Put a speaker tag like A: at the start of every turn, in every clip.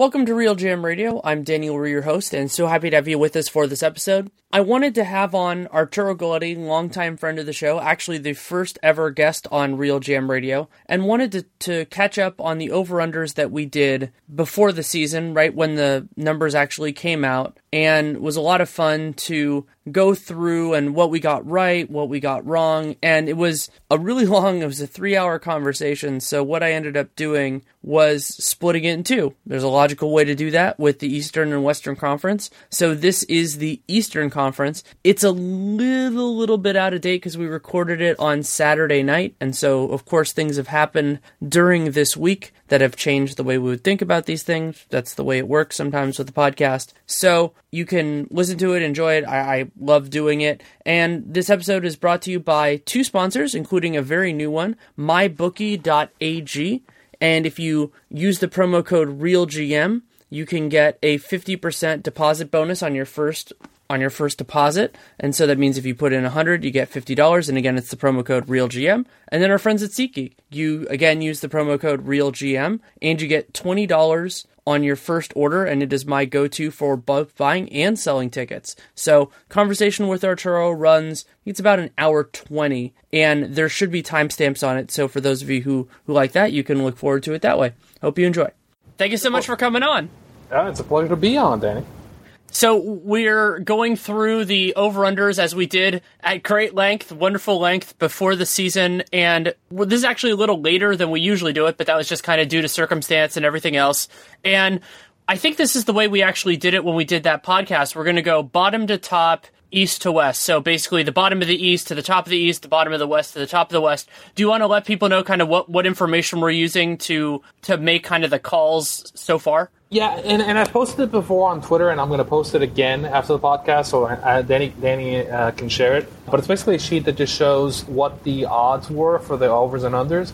A: Welcome to RealGM Radio. I'm Danny Leroux, your host, and so happy to have you with us for this episode. I wanted to have on Arturo Galletti, longtime friend of the show, actually the first ever guest on RealGM Radio, and wanted to, to catch up on the over-unders that we did before the season, right when the numbers actually came out, and was a lot of fun to go through and what we got right, what we got wrong, and it was a really long, it was a three hour conversation. So what I ended up doing was splitting it in two. There's a logical way to do that with the Eastern and Western Conference. So this is the Eastern Conference. It's a little, little bit out of date because we recorded it on Saturday night. And so, of course, things have happened during this week that have changed the way we would think about these things. That's the way it works sometimes with the podcast. So you can listen to it, enjoy it. I, I love doing it. And this episode is brought to you by two sponsors, including a very new one, mybookie.ag. And if you use the promo code REALGM, you can get a 50% deposit bonus on your first on your first deposit. And so that means if you put in 100, you get $50. And again, it's the promo code REALGM. And then our friends at SeatGeek, you again use the promo code REALGM and you get $20 on your first order. And it is my go to for both buying and selling tickets. So conversation with Arturo runs, it's about an hour 20 and there should be timestamps on it. So for those of you who, who like that, you can look forward to it that way. Hope you enjoy. Thank you so much for coming on.
B: Yeah, it's a pleasure to be on, Danny.
A: So we're going through the over-unders as we did at great length, wonderful length before the season, and this is actually a little later than we usually do it, but that was just kind of due to circumstance and everything else. And I think this is the way we actually did it when we did that podcast. We're going to go bottom to top, east to west. So basically, the bottom of the east to the top of the east, the bottom of the west to the top of the west. Do you want to let people know kind of what what information we're using to to make kind of the calls so far?
B: Yeah, and, and I posted it before on Twitter, and I'm going to post it again after the podcast, so uh, Danny Danny uh, can share it. But it's basically a sheet that just shows what the odds were for the overs and unders,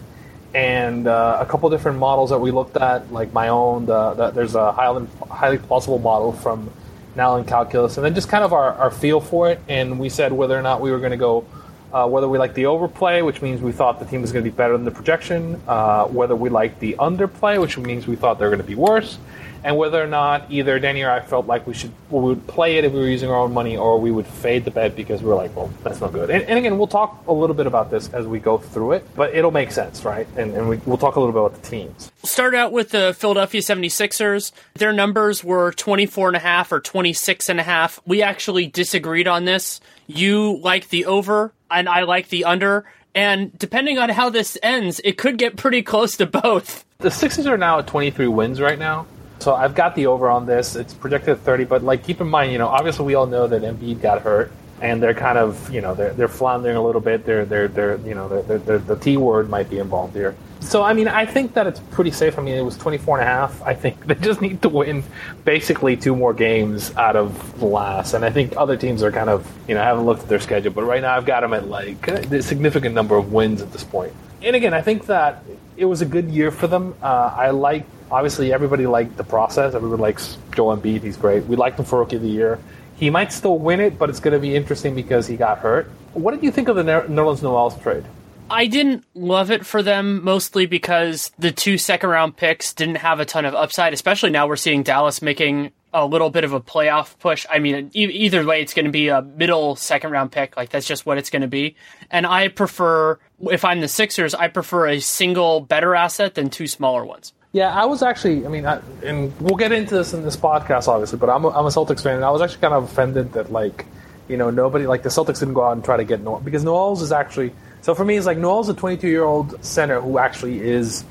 B: and uh, a couple different models that we looked at, like my own. The, the, there's a highly highly plausible model from Nylon Calculus, and then just kind of our, our feel for it. And we said whether or not we were going to go. Uh, whether we like the overplay, which means we thought the team was going to be better than the projection, uh, whether we like the underplay, which means we thought they're going to be worse, and whether or not either Danny or I felt like we should we would play it if we were using our own money, or we would fade the bet because we were like, well, that's not good. And, and again, we'll talk a little bit about this as we go through it, but it'll make sense, right? And, and we, we'll talk a little bit about the teams.
A: Start out with the Philadelphia 76ers. Their numbers were 24 and a half or 26 and a half. We actually disagreed on this. You like the over and I like the under. And depending on how this ends, it could get pretty close to both.
B: The Sixers are now at 23 wins right now. So I've got the over on this. It's projected at 30, but like keep in mind, you know, obviously we all know that Embiid got hurt, and they're kind of, you know, they're they're floundering a little bit. They're they're they're you know, they're, they're, the T word might be involved here. So I mean, I think that it's pretty safe. I mean, it was 24 and a half. I think they just need to win basically two more games out of the last, and I think other teams are kind of, you know, I haven't looked at their schedule, but right now I've got them at like a significant number of wins at this point. And again, I think that it was a good year for them. Uh, I like obviously everybody liked the process. Everybody likes Joel Embiid. He's great. We liked him for Rookie of the Year. He might still win it, but it's going to be interesting because he got hurt. What did you think of the Nerlens Noel's trade?
A: I didn't love it for them mostly because the two second round picks didn't have a ton of upside, especially now we're seeing Dallas making a little bit of a playoff push. I mean, e- either way, it's going to be a middle second round pick. Like, that's just what it's going to be. And I prefer, if I'm the Sixers, I prefer a single better asset than two smaller ones.
B: Yeah, I was actually. I mean, I, and we'll get into this in this podcast, obviously. But I'm a, I'm a Celtics fan, and I was actually kind of offended that like, you know, nobody like the Celtics didn't go out and try to get Noel because Noel's is actually. So for me, it's like Noel's a 22 year old center who actually is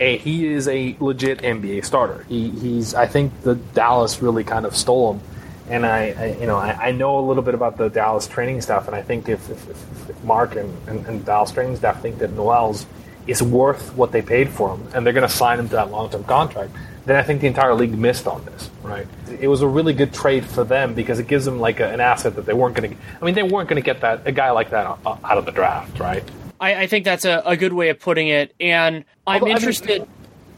B: a he is a legit NBA starter. He, he's I think the Dallas really kind of stole him, and I, I you know I, I, know a little bit about the Dallas training staff, and I think if if, if, Mark and, and, and Dallas training staff think that Noel's is worth what they paid for him, and they're going to sign him to that long term contract, then I think the entire league missed on this. Right? It was a really good trade for them because it gives them like a, an asset that they weren't going to. I mean, they weren't going to get that a guy like that uh, uh, out of the draft, right?
A: I, I think that's a, a, good way of putting it, and I'm Although, interested.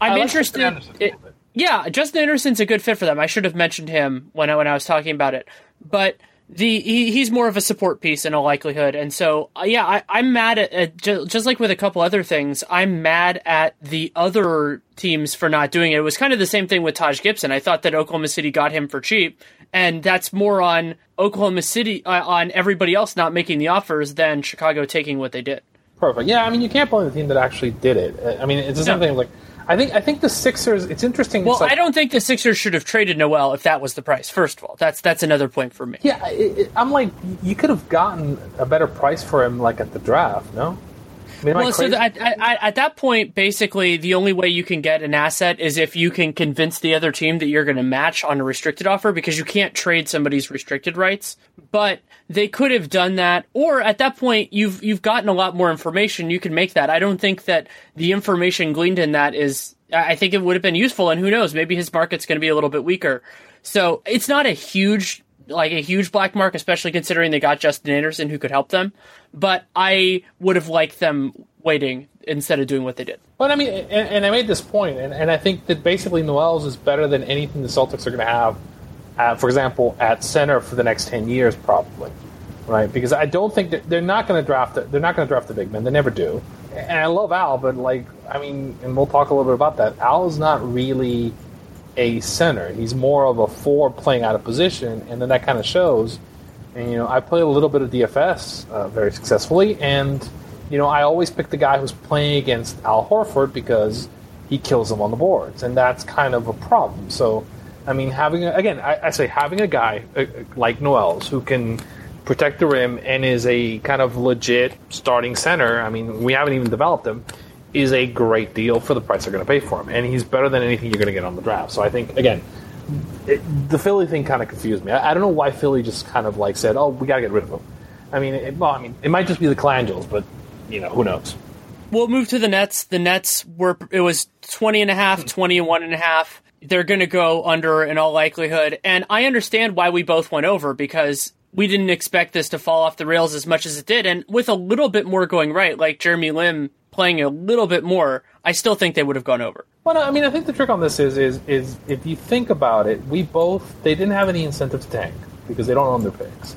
A: I am interested. It, yeah, Justin Anderson's a good fit for them. I should have mentioned him when I, when I was talking about it, but the he, he's more of a support piece in all likelihood, and so uh, yeah, I, am mad at, at just, just, like with a couple other things. I'm mad at the other teams for not doing it. It was kind of the same thing with Taj Gibson. I thought that Oklahoma City got him for cheap, and that's more on Oklahoma City uh, on everybody else not making the offers than Chicago taking what they did.
B: Perfect. Yeah, I mean you can't blame the team that actually did it. I mean it's the same no. thing like I think I think the Sixers. It's interesting.
A: Well,
B: like,
A: I don't think the Sixers should have traded Noel if that was the price. First of all, that's that's another point for me.
B: Yeah, it, it, I'm like, you could have gotten a better price for him, like at the draft. No.
A: Well, so at, at, at, that point, basically, the only way you can get an asset is if you can convince the other team that you're going to match on a restricted offer because you can't trade somebody's restricted rights. But they could have done that, or at that point, you've you've gotten a lot more information. You can make that. I don't think that the information gleaned in that is. I think it would have been useful, and who knows, maybe his market's going to be a little bit weaker. So it's not a huge like a huge black mark, especially considering they got Justin Anderson who could help them. But I would have liked them waiting instead of doing what they did.
B: But I mean, and, and I made this point, and, and I think that basically Noel's is better than anything the Celtics are going to have uh, for example, at center for the next ten years, probably, right? Because I don't think that they're not going to draft. They're not going to draft the big men. They never do. And I love Al, but like, I mean, and we'll talk a little bit about that. Al is not really a center. He's more of a four playing out of position, and then that kind of shows. And you know, I played a little bit of DFS uh, very successfully, and you know, I always pick the guy who's playing against Al Horford because he kills them on the boards, and that's kind of a problem. So I mean, having a, again, I, I, say having a guy uh, like Noel's who can protect the rim and is a kind of legit starting center. I mean, we haven't even developed him. Is a great deal for the price they're going to pay for him, and he's better than anything you're going to get on the draft. So I think again, it, the Philly thing kind of confused me. I, I, don't know why Philly just kind of like said, "Oh, we got to get rid of him." I mean, it, well, I mean, it might just be the Colangelos, but you know, who knows?
A: We'll move to the Nets. The Nets were it was 20 and a half, hmm. 20 and one and a half they're going to go under in all likelihood. And I understand why we both went over because we didn't expect this to fall off the rails as much as it did. And with a little bit more going right, like Jeremy Lin playing a little bit more, I still think they would have gone over.
B: Well, I mean, I think the trick on this is is is if you think about it, we both they didn't have any incentive to tank because they don't own their picks,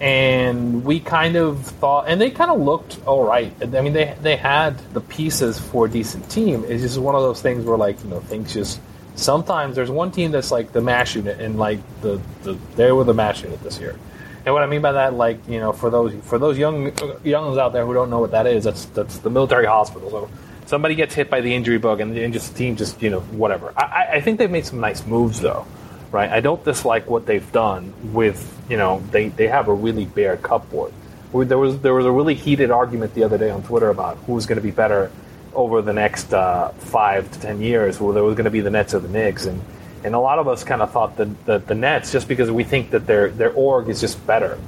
B: and we kind of thought, and they kind of looked all right. I mean, they they had the pieces for a decent team. It's just one of those things where like you know things just sometimes there's one team that's like the mash unit, and like the, the they were the mash unit this year. And what I mean by that, like you know, for those for those young youngs out there who don't know what that is, that's that's the military hospital. So somebody gets hit by the injury bug, and, the just team just you know whatever. I, I think they've made some nice moves though, right? I don't dislike what they've done with you know they they have a really bare cupboard. There was there was a really heated argument the other day on Twitter about who was going to be better over the next uh, five to ten years, where there was going to be the Nets or the Knicks, and and a lot of us kind of thought that the, the Nets just because we think that their their org is just better,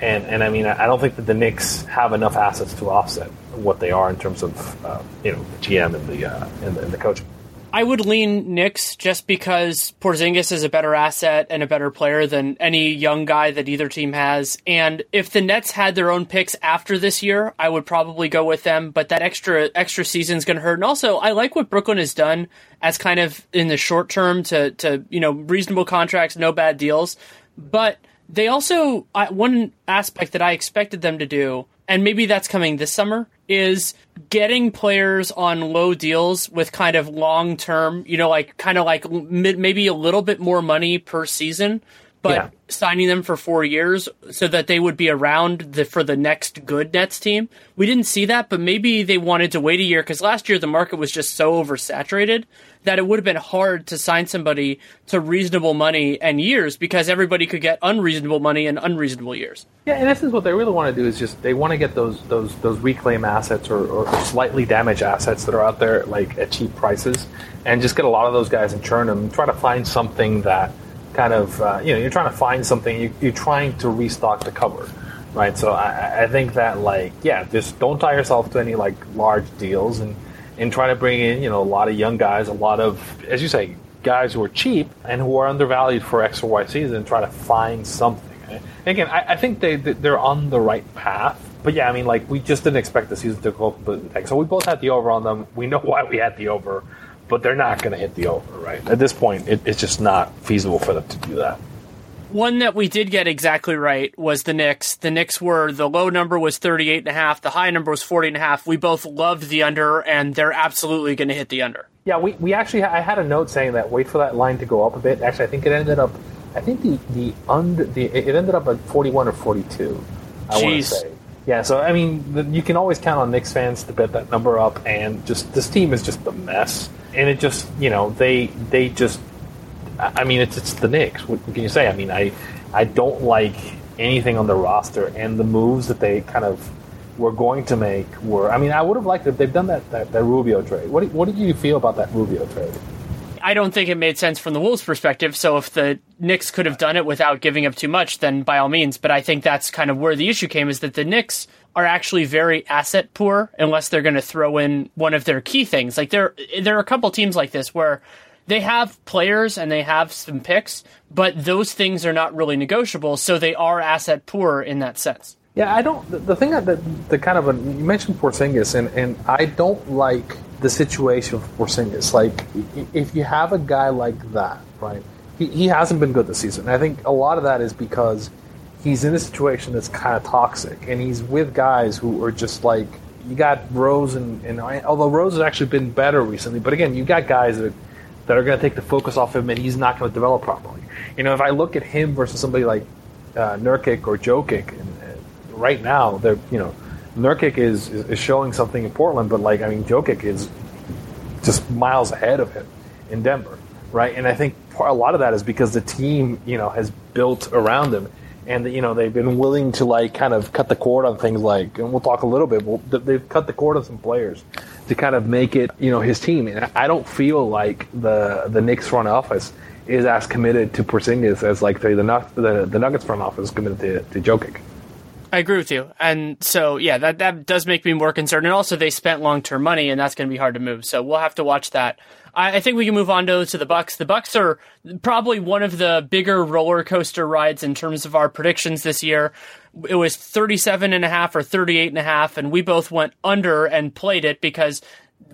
B: and and I mean I don't think that the Knicks have enough assets to offset what they are in terms of uh, you know the GM and the, uh, and the and the coaching.
A: I would lean Knicks just because Porzingis is a better asset and a better player than any young guy that either team has. And if the Nets had their own picks after this year, I would probably go with them. But that extra extra season is going to hurt. And also, I like what Brooklyn has done as kind of in the short term to to you know reasonable contracts, no bad deals. But they also one aspect that I expected them to do and maybe that's coming this summer, is getting players on low deals with kind of long term, you know, like kind of like maybe a little bit more money per season, but yeah. signing them for four years so that they would be around the, for the next good Nets team. We didn't see that, but maybe they wanted to wait a year because last year the market was just so oversaturated that it would have been hard to sign somebody to reasonable money and years because everybody could get unreasonable money and unreasonable years.
B: Yeah, and this is what they really want to do is just they want to get those those those reclaim assets or, or slightly damaged assets that are out there like at cheap prices, and just get a lot of those guys and churn them. Try to find something that kind of uh, you know you're trying to find something you, you're trying to restock the cupboard right? So I, I think that like yeah, just don't tie yourself to any like large deals and and try to bring in you know a lot of young guys, a lot of as you say guys who are cheap and who are undervalued for X or Y season, and try to find something. And again, I, I think they they're on the right path. But yeah, I mean, like we just didn't expect the season to go completely tank. So we both had the over on them. We know why we had the over, but they're not going to hit the over, right? At this point, it, it's just not feasible for them to do that.
A: One that we did get exactly right was the Knicks. The Knicks were the low number was 38 and a half, the high number was 40 and a half. We both loved the under and they're absolutely going to hit the under.
B: Yeah, we, we actually I had a note saying that wait for that line to go up a bit. Actually, I think it ended up I think the the under the it ended up at 41 or 42. I want to say. Yeah, so I mean, you can always count on Knicks fans to bet that number up, and just this team is just a mess, and it just you know they they just I mean, it's it's the Knicks. What, can you say? I mean, I I don't like anything on the roster, and the moves that they kind of were going to make were. I mean, I would have liked if they've done that, that that Rubio trade. What what did you feel about that Rubio trade?
A: I don't think it made sense from the Wolves' perspective. So if the Knicks could have done it without giving up too much, then by all means. But I think that's kind of where the issue came: is that the Knicks are actually very asset poor unless they're going to throw in one of their key things. Like there, there are a couple teams like this where they have players and they have some picks, but those things are not really negotiable, so they are asset poor in that sense.
B: Yeah, I don't. The, the thing that the, kind of a, you mentioned Porzingis, and and I don't like the situation of Porzingis. Like, if you have a guy like that, right? He, he hasn't been good this season. I think a lot of that is because he's in a situation that's kind of toxic, and he's with guys who are just like you got Rose and, and although Rose has actually been better recently, but again, you got guys that that are going to take the focus off him, and he's not going to develop properly. You know, if I look at him versus somebody like uh, Nurkic or Jokic, and, right now they're you know Nurkic is, is showing something in Portland, but like I mean Jokic is just miles ahead of him in Denver, right? And I think a lot of that is because the team you know has built around him and you know they've been willing to like kind of cut the cord on things like, and we'll talk a little bit. But they've cut the cord on some players to kind of make it, you know, his team. And I don't feel like the the Knicks front office is as committed to Porzingis as like the the, the Nuggets front office is committed to, to Jokic.
A: I agree with you. And so, yeah, that, that does make me more concerned. And also, they spent long term money, and that's going to be hard to move. So we'll have to watch that. I, I, think we can move on to, to the Bucks. The Bucks are probably one of the bigger roller coaster rides in terms of our predictions this year. It was 37 and a half or 38 and a half, and we both went under and played it because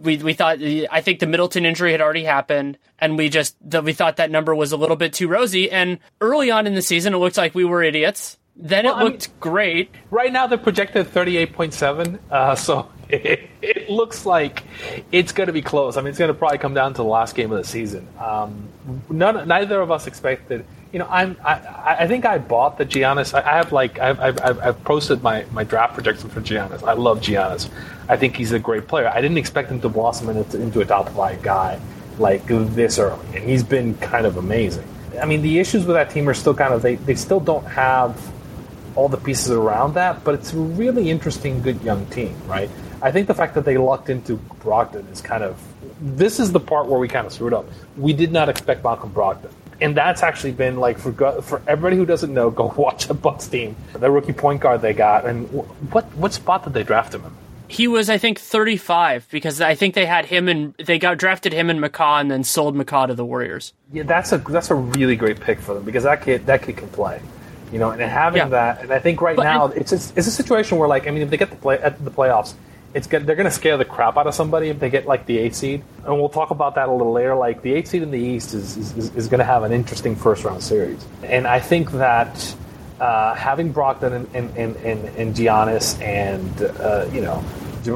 A: we we thought I think the Middleton injury had already happened, and we just we thought that number was a little bit too rosy. And early on in the season, it looked like we were idiots. Then well, it looked I mean, great.
B: Right now, they're projected 38.7. Uh, so it, looks like it's going to be close. I mean, it's going to probably come down to the last game of the season. Um, none, neither of us expected. You know, I'm. I, I think I bought the Giannis. I, I have like I've, I've, I've posted my, my draft projection for Giannis. I love Giannis. I think he's a great player. I didn't expect him to blossom into, into a top five guy like this early, and he's been kind of amazing. I mean, the issues with that team are still kind of they, they still don't have all the pieces around that, but it's a really interesting, good young team, right? I think the fact that they lucked into Brogdon is kind of this is the part where we kind of screwed up. We did not expect Malcolm Brogdon. And that's actually been like for for everybody who doesn't know, go watch a Bucks team. The rookie point guard they got, and what what spot did they draft him in?
A: He was, I think, 35 because I think they had him and they got drafted him and McCaw and then sold McCaw to the Warriors.
B: Yeah, that's a that's a really great pick for them because that kid that kid can play you know, and having yeah. that, and I think right but, now it's a, it's a situation where like I mean, if they get the play at the playoffs, it's they're going to scare the crap out of somebody if they get like the eight seed, and we'll talk about that a little later. Like the eight seed in the East is is, is going to have an interesting first round series, and I think that. Uh, having Brogdon and and, and, and, Giannis and uh, you know,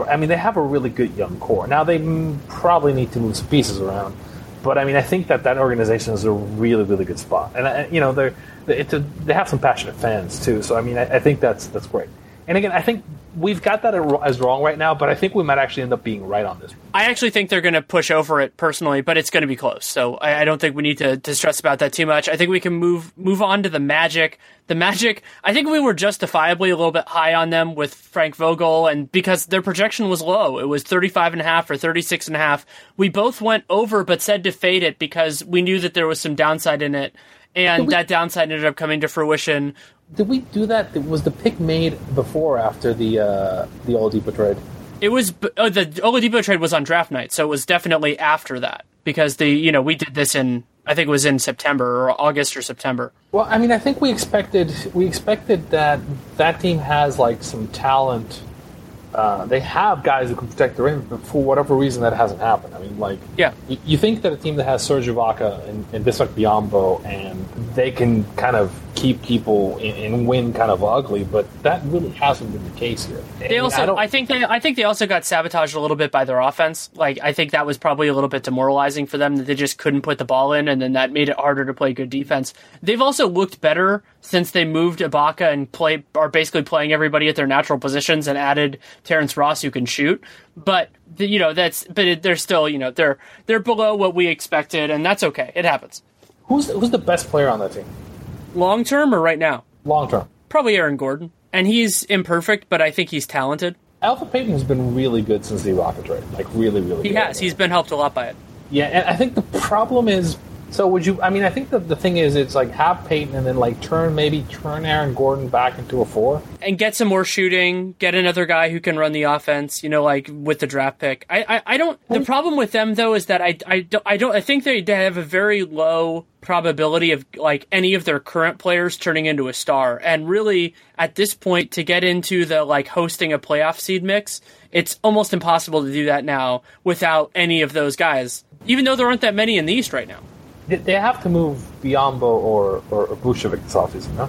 B: I mean they have a really good young core. Now they probably need to move some pieces around, but I mean I think that that organization is a really really good spot, and uh, you know they're a, they have some passionate fans too. So I mean, I, I, think that's that's great. And again, I think we've got that as wrong right now, but I think we might actually end up being right on this.
A: I actually think they're going to push over it personally, but it's going to be close. So I, I don't think we need to, to, stress about that too much. I think we can move move on to the Magic. The Magic, I think we were justifiably a little bit high on them with Frank Vogel, and because their projection was low, it was 35 and a half or 36 and a half. We both went over, but said to fade it because we knew that there was some downside in it and we, that downside ended up coming to fruition
B: Did we do that? Was the pick made before or after the uh, the Oladipo trade?
A: It was oh, the Oladipo trade was on draft night, so it was definitely after that because the you know we did this in I think it was in September or August or September.
B: Well, I mean, I think we expected we expected that that team has like some talent. Uh, they have guys who can protect the rim, but for whatever reason, that hasn't happened. I mean, like,
A: yeah,
B: you, you think that a team that has Serge Ibaka and, and Bismack Biyombo and they can kind of keep people and, win kind of ugly, but that really hasn't been the case here.
A: They I also, I, I, think they, I think they also got sabotaged a little bit by their offense. Like, I think that was probably a little bit demoralizing for them that they just couldn't put the ball in, and then that made it harder to play good defense. They've also looked better since they moved Ibaka and play are basically playing everybody at their natural positions and added Terrence Ross who can shoot. But you know that's but it, they're still you know they're they're below what we expected, and that's okay. It happens.
B: Who's who's the best player on that team?
A: Long term or right now?
B: Long term.
A: Probably Aaron Gordon. And he's imperfect, but I think he's talented.
B: Elfrid Payton has been really good since the Rocket trade. Like really, really.
A: He
B: good.
A: has. He's been helped a lot by it.
B: Yeah, and I think the problem is. So would you? I mean, I think the the thing is, it's like have Payton and then like turn maybe turn Aaron Gordon back into a four
A: and get some more shooting. Get another guy who can run the offense. You know, like with the draft pick. I I, I don't. The hmm. problem with them though is that I I don't I don't I think they have a very low probability of like any of their current players turning into a star. And really, at this point, to get into the like hosting a playoff seed mix, it's almost impossible to do that now without any of those guys. Even though there aren't that many in the East right now.
B: They have to move Biyombo or or, or Vucevic this offseason, no?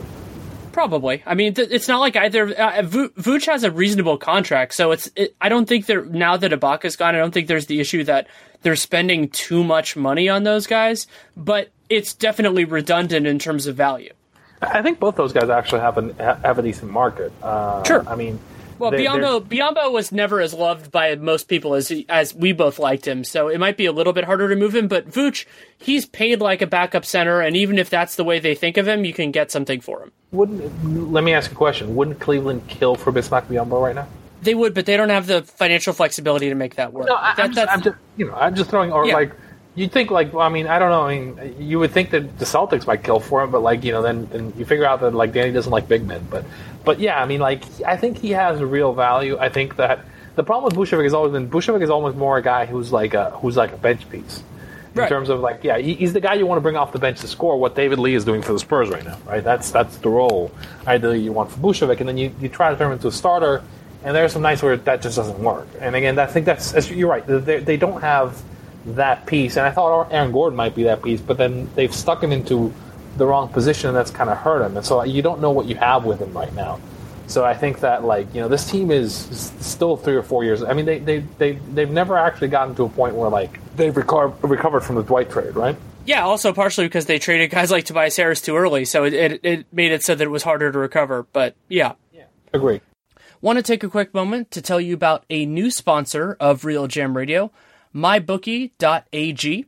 A: Probably. I mean, th- it's not like either. Uh, Vooch has a reasonable contract, so it's. It, I don't think they're now that Ibaka's gone. I don't think there's the issue that they're spending too much money on those guys. But it's definitely redundant in terms of value.
B: I think both those guys actually have a have a decent market. Uh,
A: sure.
B: I mean,
A: well, they, Biyombo Biyombo was never as loved by most people as as we both liked him, so it might be a little bit harder to move him. But Vooch, he's paid like a backup center, and even if that's the way they think of him, you can get something for him.
B: Wouldn't let me ask a question? Wouldn't Cleveland kill for Bismack Biyombo right now?
A: They would, but they don't have the financial flexibility to make that work.
B: No, I, am just, you know, I'm just throwing or yeah. like You'd think like well, I mean I don't know I mean you would think that the Celtics might kill for him, but like you know then, then you figure out that like Danny doesn't like big men, but but yeah I mean like I think he has a real value. I think that the problem with Vucevic has always been Vucevic is almost more a guy who's like a who's like a bench piece in right. terms of like yeah he, he's the guy you want to bring off the bench to score. What David Lee is doing for the Spurs right now, right? That's that's the role ideally you want for Vucevic, and then you, you try to turn him into a starter. And there are some nights where that just doesn't work. And again, I think that's you're right. They, they don't have that piece. And I thought Aaron Gordon might be that piece, but then they've stuck him into the wrong position, and that's kind of hurt him. And so you don't know what you have with him right now. So I think that like you know this team is still three or four years. I mean they they they they've never actually gotten to a point where like they've recovered recovered from the Dwight trade, right?
A: Yeah, also partially because they traded guys like Tobias Harris too early, so it, it, it made it so that it was harder to recover. But yeah,
B: yeah, agree.
A: Want to take a quick moment to tell you about a new sponsor of RealGM Radio mybookie.ag.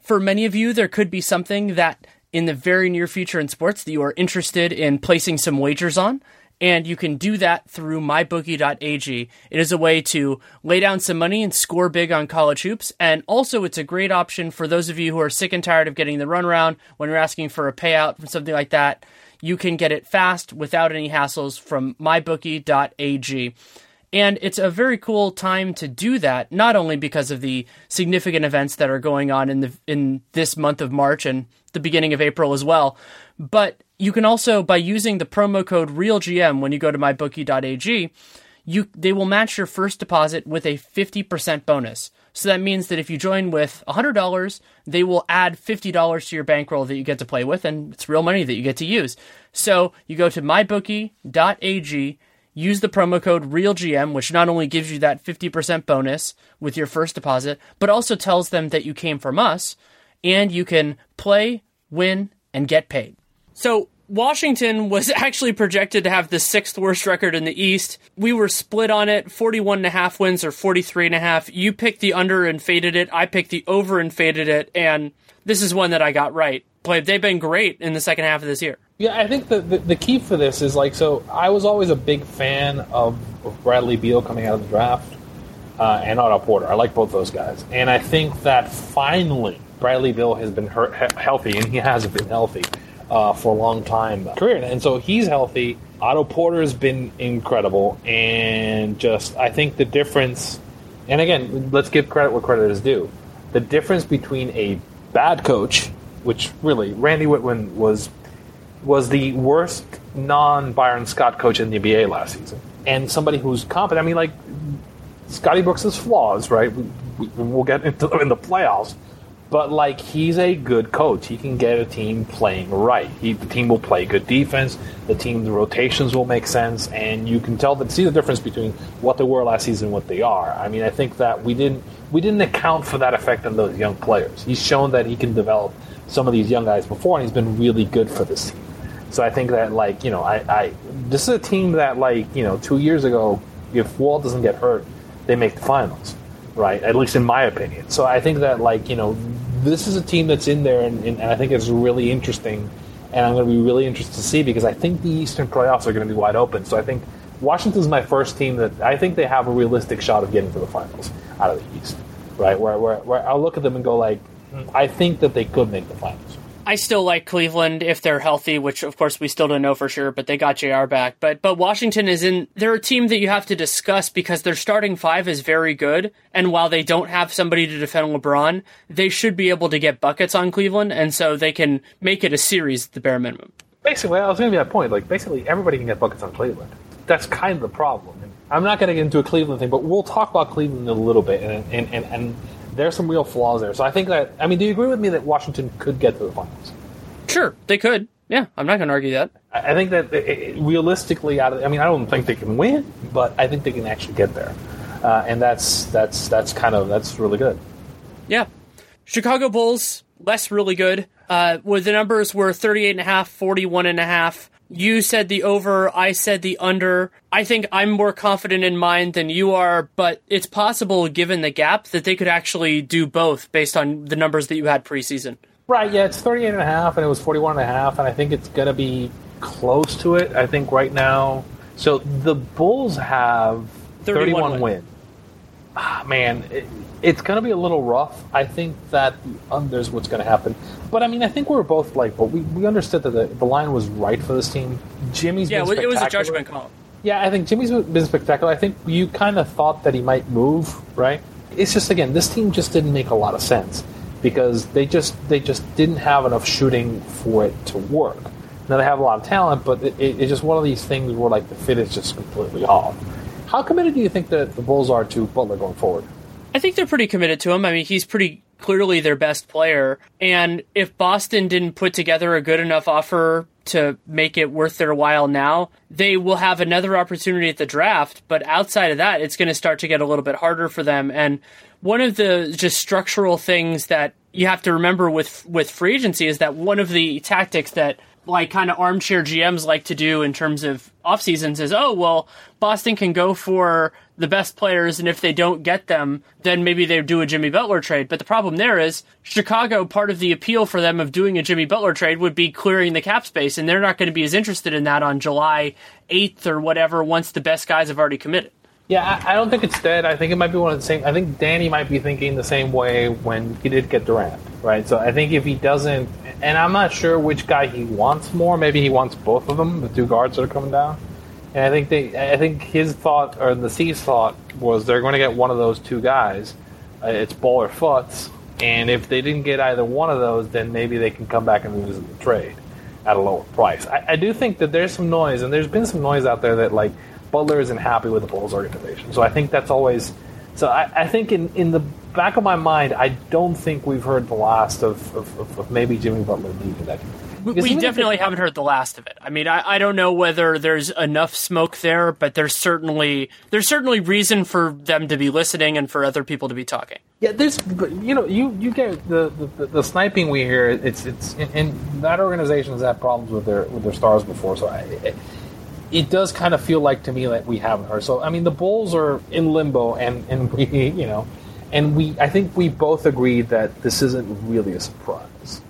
A: For many of you, there could be something that in the very near future in sports that you are interested in placing some wagers on. And you can do that through mybookie.ag. It is a way to lay down some money and score big on college hoops. And also, it's a great option for those of you who are sick and tired of getting the runaround when you're asking for a payout from something like that. You can get it fast without any hassles from mybookie.ag. And it's a very cool time to do that, not only because of the significant events that are going on in the in this month of March and the beginning of April as well, but you can also by using the promo code RealGM when you go to mybookie.ag, you they will match your first deposit with a 50% bonus. So that means that if you join with $100, they will add $50 to your bankroll that you get to play with and it's real money that you get to use. So you go to mybookie.ag use the promo code REALGM, which not only gives you that 50% bonus with your first deposit, but also tells them that you came from us, and you can play, win, and get paid. So, Washington was actually projected to have the sixth worst record in the East. We were split on it 41 and a half wins or 43 and a half. You picked the under and faded it. I picked the over and faded it. And this is one that I got right. But they've been great in the second half of this year.
B: Yeah, I think the, the, the key for this is like so. I was always a big fan of, of Bradley Beal coming out of the draft, uh, and Otto Porter. I like both those guys, and I think that finally Bradley Beal has been hurt, he- healthy, and he has been healthy. uh, for a long time career, and so he's healthy. Otto Porter has been incredible, and just I think the difference. And again, let's give credit where credit is due. The difference between a bad coach, which really Randy Wittman was was the worst non Byron Scott coach in the NBA last season, and somebody who's competent. I mean, like Scotty Brooks has flaws, right? We, we, we'll get into them in the playoffs, but like he's a good coach. He can get a team playing right. He, the team will play good defense. The team, the rotations will make sense, and you can tell that see the difference between what they were last season and what they are. I mean, I think that we didn't we didn't account for that effect on those young players. He's shown that he can develop some of these young guys before, and he's been really good for this team. So I think that like you know I, I this is a team that like you know two years ago if Wall doesn't get hurt they make the finals, right? At least in my opinion. So I think that like you know this is a team that's in there and, and I think it's really interesting and I'm going to be really interested to see because I think the Eastern playoffs are going to be wide open. So I think Washington's my first team that I think they have a realistic shot of getting to the finals out of the East, right? Where, where, where I'll look at them and go like, hmm, I think that they could make the finals.
A: I still like Cleveland if they're healthy, which of course we still don't know for sure, but they got JR back. But but Washington is in they're a team that you have to discuss because their starting five is very good. And while they don't have somebody to defend LeBron, they should be able to get buckets on Cleveland, and so they can make it a series at the bare minimum.
B: Basically, I was going to be that point. Like basically, everybody can get buckets on Cleveland. That's kind of the problem. I'm not going to get into a Cleveland thing, but we'll talk about Cleveland a little bit, and and, and, and there's some real flaws there. So I think that I mean, do you agree with me that Washington could get to the finals?
A: Sure, they could. Yeah, I'm not going to argue that.
B: I think that it, realistically, out of I mean, I don't think they can win, but I think they can actually get there, uh, and that's that's that's kind of that's really good.
A: Yeah, Chicago Bulls less really good. Uh, where the numbers were 38 and a half, 41 and a half. You said the over, I said the under. I think I'm more confident in mine than you are, but it's possible, given the gap, that they could actually do both based on the numbers that you had preseason.
B: Right, yeah, it's 38 and a half, and it was 41 and a half, and I think it's going to be close to it. I think right now. So the Bulls have 31, 31 win. win. Ah, man, it, it's going to be a little rough. I think that the under's what's going to happen. But I mean, I think we are both like, but we, we understood that the, the line was right for this team. Jimmy's
A: yeah,
B: it
A: was a judgment call.
B: Yeah, I think Jimmy's been spectacular. I think you kind of thought that he might move, right? It's just again, this team just didn't make a lot of sense because they just they just didn't have enough shooting for it to work. Now they have a lot of talent, but it, it, it's just one of these things where like the fit is just completely off. How committed do you think that the Bulls are to Butler going forward?
A: I think they're pretty committed to him. I mean, he's pretty clearly their best player, and if Boston didn't put together a good enough offer to make it worth their while now, they will have another opportunity at the draft. But outside of that, it's going to start to get a little bit harder for them. And one of the just structural things that you have to remember with with free agency is that one of the tactics that like kind of armchair GMs like to do in terms of off seasons is oh well Boston can go for the best players and if they don't get them then maybe they do a Jimmy Butler trade but the problem there is Chicago part of the appeal for them of doing a Jimmy Butler trade would be clearing the cap space and they're not going to be as interested in that on July 8th or whatever once the best guys have already committed
B: yeah, I, don't think it's dead. I think it might be one of the same. I think Danny might be thinking the same way when he did get Durant, right? So I think if he doesn't, and I'm not sure which guy he wants more. Maybe he wants both of them, the two guards that are coming down. And I think they, I think his thought or the C's thought was they're going to get one of those two guys. Uh, it's Ball or Fultz, and if they didn't get either one of those, then maybe they can come back and revisit the trade at a lower price. I, I do think that there's some noise, and there's been some noise out there that like Butler isn't happy with the Bulls organization. So I think that's always. So I, I think in, in the back of my mind, I don't think we've heard the last of, of, of maybe Jimmy Butler leaving that.
A: Because we definitely haven't heard the last of it. I mean, I, I don't know whether there's enough smoke there, but there's certainly there's certainly reason for them to be listening and for other people to be talking.
B: Yeah, there's you know you you get the the, the sniping we hear. It's it's and that organization has had problems with their with their stars before. So I, it, it does kind of feel like to me that we haven't heard. So I mean, the Bulls are in limbo, and and we you know, and we I think we both agreed that this isn't really a surprise.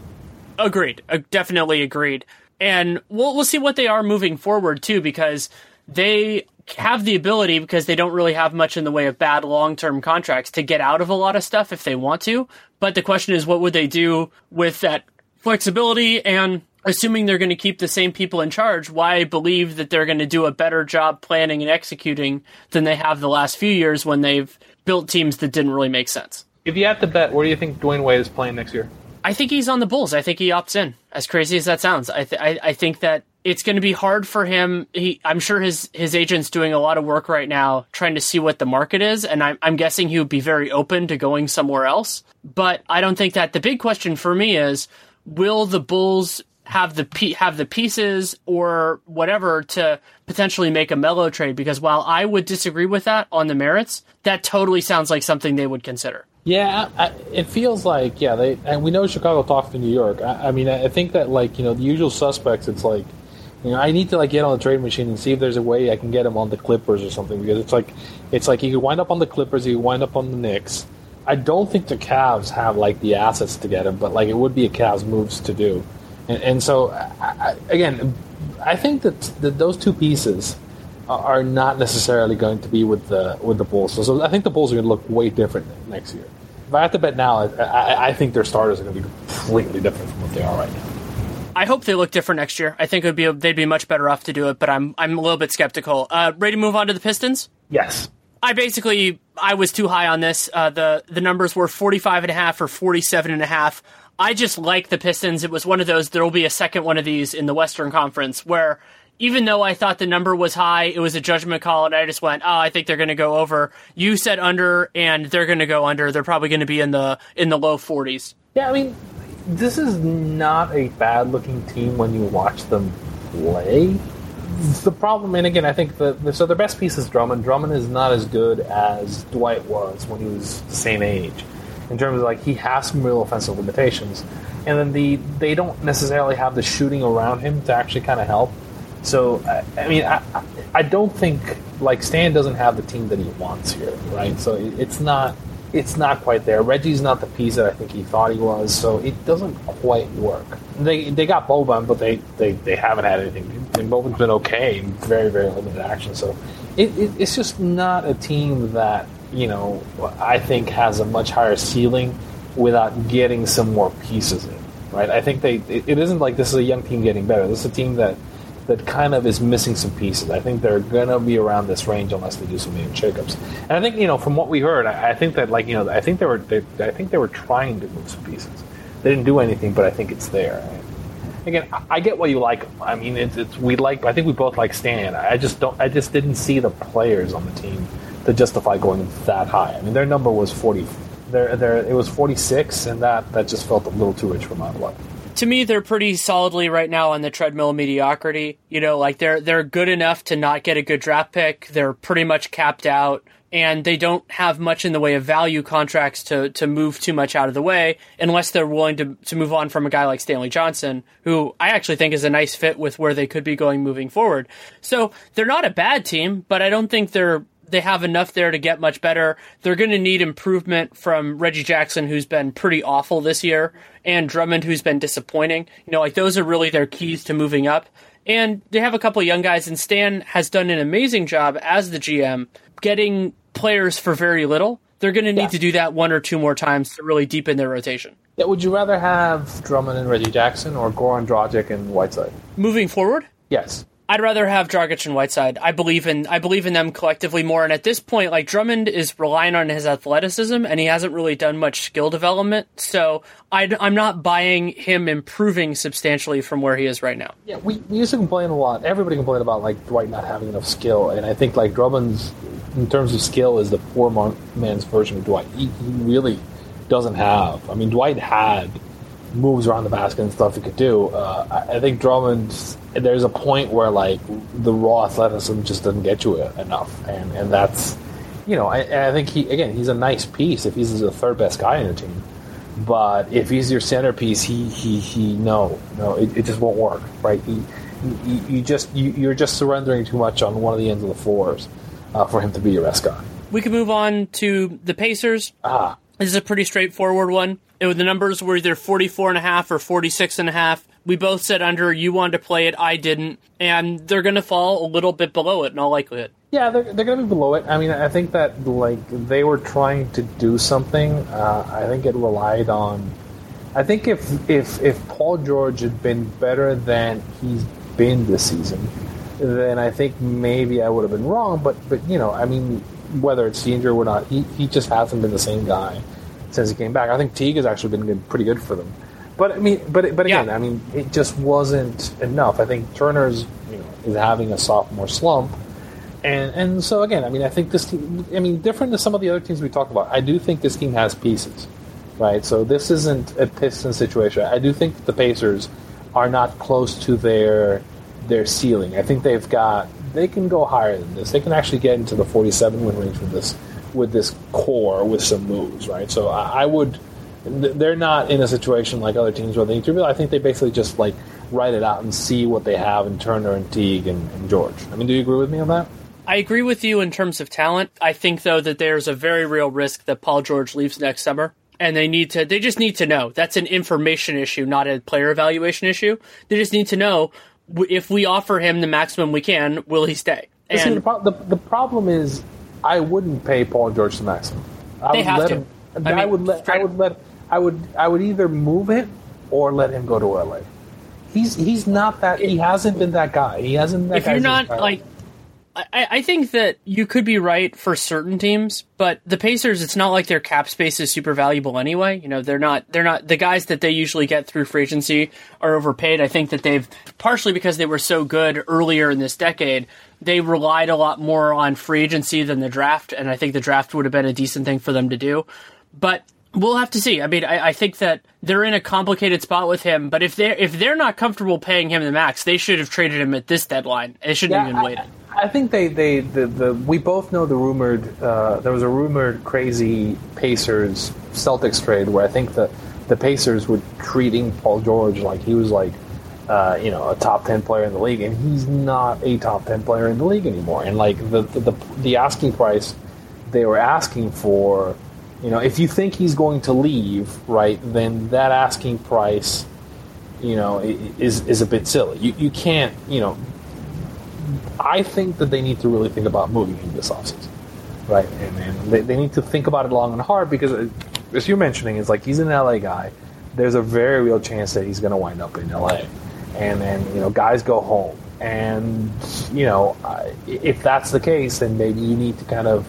A: Agreed, uh, definitely agreed, and we'll we'll see what they are moving forward too, because they have the ability because they don't really have much in the way of bad long-term contracts to get out of a lot of stuff if they want to. But the question is, what would they do with that flexibility and assuming they're going to keep the same people in charge, why believe that they're going to do a better job planning and executing than they have the last few years when they've built teams that didn't really make sense?
B: If you had to bet, where do you think Dwyane Wade is playing next year?
A: I think he's on the Bulls. I think he opts in. As crazy as that sounds, I th- I, I think that it's going to be hard for him. He, I'm sure his his agent's doing a lot of work right now, trying to see what the market is, and I'm, I'm guessing he would be very open to going somewhere else. But I don't think that the big question for me is, will the Bulls have the have the pieces or whatever to potentially make a Melo trade? Because while I would disagree with that on the merits, that totally sounds like something they would consider.
B: Yeah, I, it feels like yeah. They and we know Chicago talked to New York. I, I mean, I think that like you know the usual suspects. It's like you know I need to like get on the trade machine and see if there's a way I can get him on the Clippers or something because it's like it's like he could wind up on the Clippers, he could wind up on the Knicks. I don't think the Cavs have like the assets to get him, but like it would be a Cavs moves to do, and, and so I, again, I think that, that those two pieces are not necessarily going to be with the with the Bulls. So, so I think the Bulls are going to look way different next year if I have to bet now, I, I think their starters are going to be completely different from what they are right now.
A: I hope they look different next year. I think it would be they'd be much better off to do it, but I'm I'm a little bit skeptical. Uh, ready to move on to the Pistons?
B: Yes.
A: I basically I was too high on this. Uh, the the numbers were 45 and a half or 47 and a half. I just like the Pistons. It was one of those there will be a second one of these in the Western Conference where even though I thought the number was high, it was a judgment call, and I just went, "Oh, I think they're going to go over." You said under, and they're going to go under. They're probably going to be in the in the low forties.
B: Yeah, I mean, this is not a bad looking team when you watch them play. The problem, and again, I think the so their best piece is Drummond. Drummond is not as good as Dwight was when he was the same age, in terms of like he has some real offensive limitations, and then the they don't necessarily have the shooting around him to actually kind of help. So I, I mean, I, I don't think like Stan doesn't have the team that he wants here, right? So it, it's not it's not quite there. Reggie's not the piece that I think he thought he was, so it doesn't quite work. They they got Boban, but they, they, they haven't had anything. And Boban's been okay very very limited action, so it, it, it's just not a team that you know I think has a much higher ceiling without getting some more pieces in. Right? I think they it, it isn't like this is a young team getting better. This is a team that that kind of is missing some pieces. I think they're going to be around this range unless they do some major shakeups. And I think you know from what we heard, I, I think that like you know I think they were they, I think they were trying to move some pieces. They didn't do anything, but I think it's there. Again, I, get why you like. I mean, it's, it's we like. I think we both like Stan. I just don't. I just didn't see the players on the team to justify going that high. I mean, their number was forty. There, there. It was forty six, and that that just felt a little too rich for my blood
A: to me, they're pretty solidly right now on the treadmill of mediocrity. You know, like they're they're good enough to not get a good draft pick. They're pretty much capped out, and they don't have much in the way of value contracts to to move too much out of the way, unless they're willing to to move on from a guy like Stanley Johnson, who I actually think is a nice fit with where they could be going moving forward. So they're not a bad team, but I don't think they're they have enough there to get much better. They're going to need improvement from Reggie Jackson, who's been pretty awful this year, and Drummond, who's been disappointing. You know, like those are really their keys to moving up. And they have a couple young guys, and Stan has done an amazing job as the GM getting players for very little. They're going to need yeah. to do that one or two more times to really deepen their rotation.
B: Yeah, would you rather have Drummond and Reggie Jackson or Goran Dragic and Whiteside?
A: Moving forward?
B: Yes.
A: I'd rather have Dragic and Whiteside. I believe in I believe in them collectively more. And at this point, like Drummond is relying on his athleticism, and he hasn't really done much skill development. So i am not buying him improving substantially from where he is right now.
B: Yeah, we, we used to complain a lot. Everybody complained about like Dwight not having enough skill, and I think like Drummond's in terms of skill is the poor man's version of Dwight. He, he really doesn't have. I mean, Dwight had moves around the basket and stuff he could do. Uh, I think Drummond, there's a point where like the raw athleticism just doesn't get you enough, and and that's you know I, I think he again he's a nice piece if he's the third best guy in the team, but if he's your centerpiece, he he he no no it, it just won't work right. He, you, you just you, you're just surrendering too much on one of the ends of the floors uh, for him to be your best guy.
A: We can move on to the Pacers.
B: Ah.
A: This is a pretty straightforward one. It, the numbers were either 44 and a half or 46 and a half. We both said under. You wanted to play it. I didn't. And they're going to fall a little bit below it in all likelihood.
B: Yeah, they're, they're going to be below it. I mean, I think that like they were trying to do something. Uh, I think it relied on. I think if if if Paul George had been better than he's been this season, then I think maybe I would have been wrong. But but you know, I mean, whether it's injury or not, he, he just hasn't been the same guy since he came back. I think Teague has actually been good, pretty good for them. But I mean, but but again,
A: Yeah.
B: I mean, it just wasn't enough. I think Turner's you know is having a sophomore slump, and and so again, I mean, I think this team. I mean, different than some of the other teams we talked about. I do think this team has pieces, right? So this isn't a Piston situation. I do think the Pacers are not close to their their ceiling. I think they've got they can go higher than this. They can actually get into the 47 win range with this with this core with some moves, right? So I, I would. They're not in a situation like other teams where they need to. I think they basically just like write it out and see what they have in Turner and Teague and, and George. I mean, do you agree with me on that?
A: I agree with you in terms of talent. I think though that there's a very real risk that Paul George leaves next summer. And they need to they just need to know. That's an information issue, not a player evaluation issue. They just need to know if we offer him the maximum we can, will he stay?
B: See, the, pro- the, the problem is, I wouldn't pay Paul George the maximum. I
A: They
B: would
A: have
B: let
A: to.
B: Him,
A: I
B: I, would let. I would let. I would. I would either move him or let him go to LA. He's he's not that. He hasn't been that guy. He hasn't. That
A: if you're not like I, I think that you could be right for certain teams, but the Pacers, it's not like their cap space is super valuable anyway. You know, they're not they're not the guys that they usually get through free agency are overpaid. I think that they've partially because they were so good earlier in this decade, they relied a lot more on free agency than the draft, and I think the draft would have been a decent thing for them to do. But we'll have to see. I mean, I, I think that they're in a complicated spot with him. But if they're if they're not comfortable paying him the max, they should have traded him at this deadline. They shouldn't
B: Yeah,
A: even wait.
B: I, I think they, they the, the we both know the rumored uh, there was a rumored crazy Pacers Celtics trade where I think the the Pacers were treating Paul George like he was like uh, you know a top ten player in the league and he's not a top ten player in the league anymore. And like the the, the, asking price they were asking for you know if you think he's going to leave right then that asking price you know is is a bit silly. You you can't you know I think that they need to really think about moving him this offseason, right? And, and they, they need to think about it long and hard because, uh, as you're mentioning, it's like he's an LA guy. There's a very real chance that he's going to wind up in LA, and then you know guys go home, and you know if that's the case, then maybe you need to kind of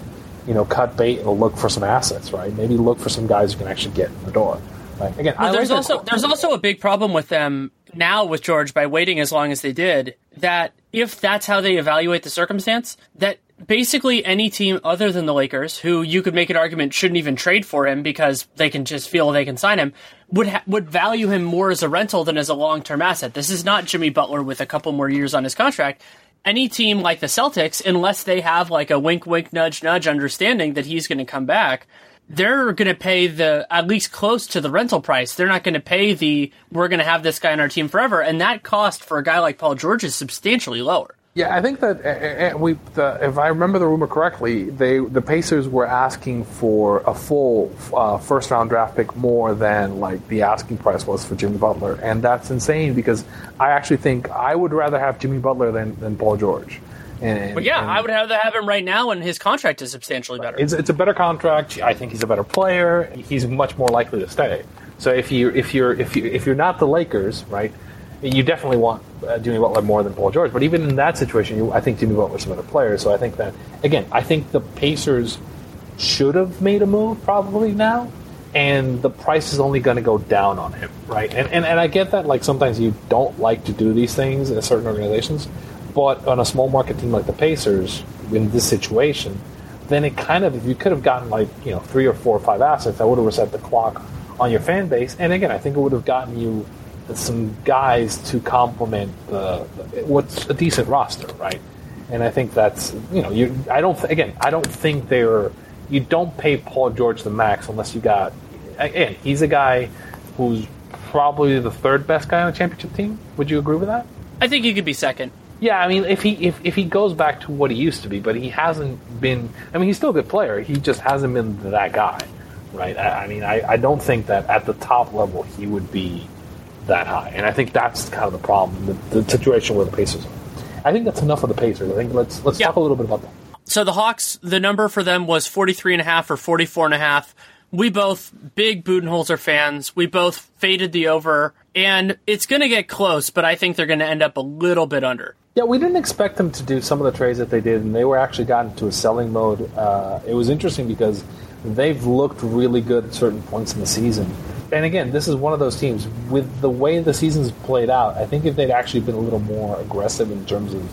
B: you know cut bait and look for some assets, right? Maybe look for some guys who can actually get in the door. Right? Again,
A: there's
B: like
A: also there's also a big problem with them now with George by waiting as long as they did. That if that's how they evaluate the circumstance, that basically any team other than the Lakers, who you could make an argument shouldn't even trade for him because they can just feel they can sign him, would ha- would value him more as a rental than as a long term asset. This is not Jimmy Butler with a couple more years on his contract. Any team like the Celtics, unless they have like a wink, wink, nudge, nudge understanding that he's going to come back, they're going to pay the at least close to the rental price. They're not going to pay the we're going to have this guy on our team forever, and that cost for a guy like Paul George is substantially lower.
B: Yeah, I think that uh, uh, we, the, if I remember the rumor correctly, they the Pacers were asking for a full uh, first round draft pick more than like the asking price was for Jimmy Butler, and that's insane because I actually think I would rather have Jimmy Butler than, than Paul George. And,
A: But yeah,
B: and
A: I would rather have him right now, and his contract is substantially better.
B: It's, it's a better contract. I think he's a better player. He's much more likely to stay. So if you if you're if you if you're not the Lakers, right, you definitely want uh, Jimmy Butler more than Paul George. But even in that situation, you, I think Jimmy Butler's a better player. So I think that again, I think the Pacers should have made a move probably now, and the price is only going to go down on him, right? And, and and I get that like sometimes you don't like to do these things in certain organizations, but on a small market team like the Pacers in this situation, then it kind of if you could have gotten like you know three or four or five assets, that would have reset the clock on your fan base. And again, I think it would have gotten you some guys to complement the, the what's a decent roster, right? And I think that's you know you. I don't again. I don't think they're. You don't pay Paul George the max unless you got. Again, he's a guy who's probably the third best guy on a championship team. Would you agree with that?
A: I think he could be second.
B: Yeah, I mean, if he if, if he goes back to what he used to be, but he hasn't been. I mean, he's still a good player. He just hasn't been that guy, right? I, I mean, I, I don't think that at the top level he would be that high, and I think that's kind of the problem, the, the situation where the Pacers are. I think that's enough of the Pacers. I think let's let's
A: Yeah.
B: talk a little bit about that.
A: So the Hawks, the number for them was 43 and a half or 44 and a half, we both big Budenholzer fans. We both faded the over, and it's going to get close, but I think they're going to end up a little bit under.
B: Yeah, we didn't expect them to do some of the trades that they did, and they were actually gotten to a selling mode. Uh, it was interesting because they've looked really good at certain points in the season. And again, this is one of those teams with the way the season's played out. I think if they'd actually been a little more aggressive in terms of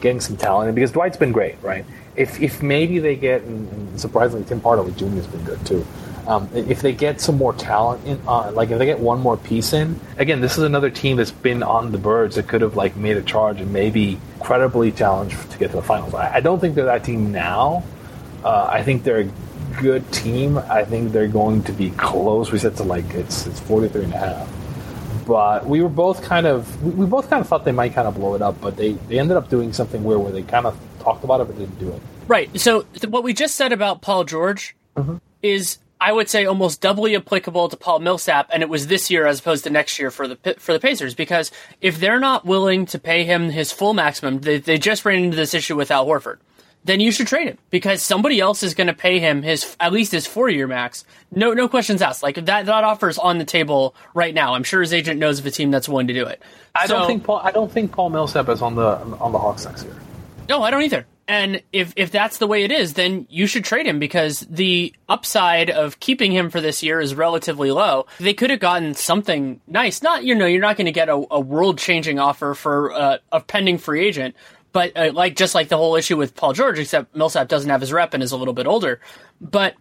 B: getting some talent, because Dwight's been great, right? If if maybe they get, and, and surprisingly, Tim Hardaway Jr. has been good too. Um, if they get some more talent in, uh, like if they get one more piece in, again, this is another team that's been on the birds that could have like made a charge and maybe credibly challenged to get to the finals. I, I don't think they're that team now. Uh, I think they're a good team. I think they're going to be close. We said to like it's it's 43 and a half. But we were both kind of we, we both kind of thought they might kind of blow it up, but they, they ended up doing something weird where they kind of talked about it but didn't do it.
A: Right. So th- what we just said about Paul George is I would say almost doubly applicable to Paul Millsap, and it was this year as opposed to next year for the for the Pacers. Because if they're not willing to pay him his full maximum, they, they just ran into this issue with Al Horford. Then you should trade him because somebody else is going to pay him his at least his four year max. No, no questions asked. Like that that offer is on the table right now. I'm sure his agent knows of a team that's willing to do it.
B: I
A: So-
B: don't think Paul. I don't think Paul Millsap is on the on the Hawks next year.
A: No, I don't either. And if if that's the way it is, then you should trade him because the upside of keeping him for this year is relatively low. They could have gotten something nice. Not you know you're not going to get a, a world changing offer for uh, a pending free agent, but uh, like just like the whole issue with Paul George, except Millsap doesn't have his rep and is a little bit older. But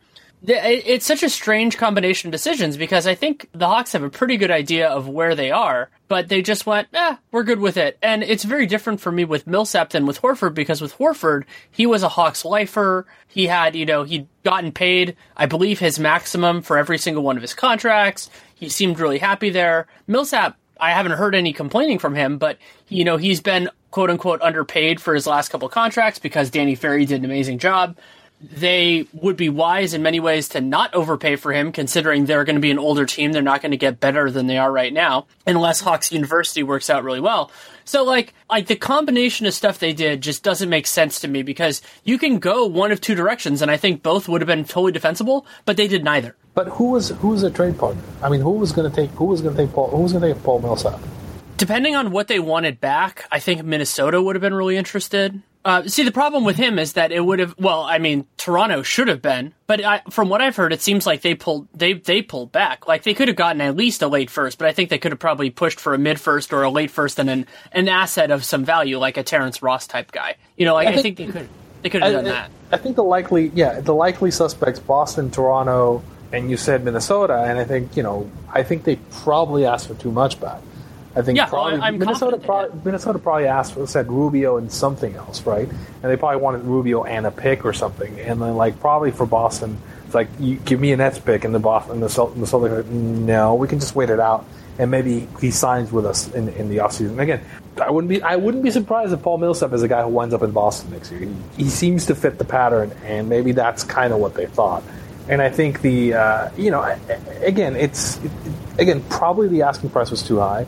A: it's such a strange combination of decisions because I think the Hawks have a pretty good idea of where they are, but they just went, eh, we're good with it. And it's very different for me with Millsap than with Horford because with Horford, he was a Hawks lifer. He had, you know, he'd gotten paid, I believe, his maximum for every single one of his contracts. He seemed really happy there. Millsap, I haven't heard any complaining from him, but, you know, he's been quote unquote underpaid for his last couple contracts because Danny Ferry did an amazing job they would be wise in many ways to not overpay for him, considering they're going to be an older team. They're not going to get better than they are right now, unless Hawks University works out really well. So, like, like the combination of stuff they did just doesn't make sense to me because you can go one of two directions, and I think both would have been totally defensible, but they did neither.
B: But who was who was a trade partner? I mean, who was going to take who was going to take Paul who was going to take Paul Millsap?
A: Depending on what they wanted back, I think Minnesota would have been really interested. Uh, see, the problem with him is that it would have. Well, I mean, Toronto should have been, but I, from what I've heard, it seems like they pulled they they pulled back. Like they could have gotten at least a late first, but I think they could have probably pushed for a mid first or a late first and an an asset of some value, like a Terrence Ross type guy. You know, like, I, think,
B: think-
A: they could they could have done
B: I,
A: that.
B: I think the likely yeah the likely suspects Boston, Toronto, and you said Minnesota, and I think you know I think they probably asked for too much back. I think
A: Yeah,
B: probably
A: I'm
B: Minnesota probably, Minnesota probably asked for said Rubio and something else, right? And they probably wanted Rubio and a pick or something, and then like probably for Boston, it's like you give me a Nets pick, and the Boston the the Celtics are like, no, we can just wait it out, and maybe he signs with us in in the offseason. Again, I wouldn't be I wouldn't be surprised if Paul Millsap is a guy who winds up in Boston next year. He, he seems to fit the pattern, and maybe that's kind of what they thought. And I think the uh, you know again it's it, again probably the asking price was too high.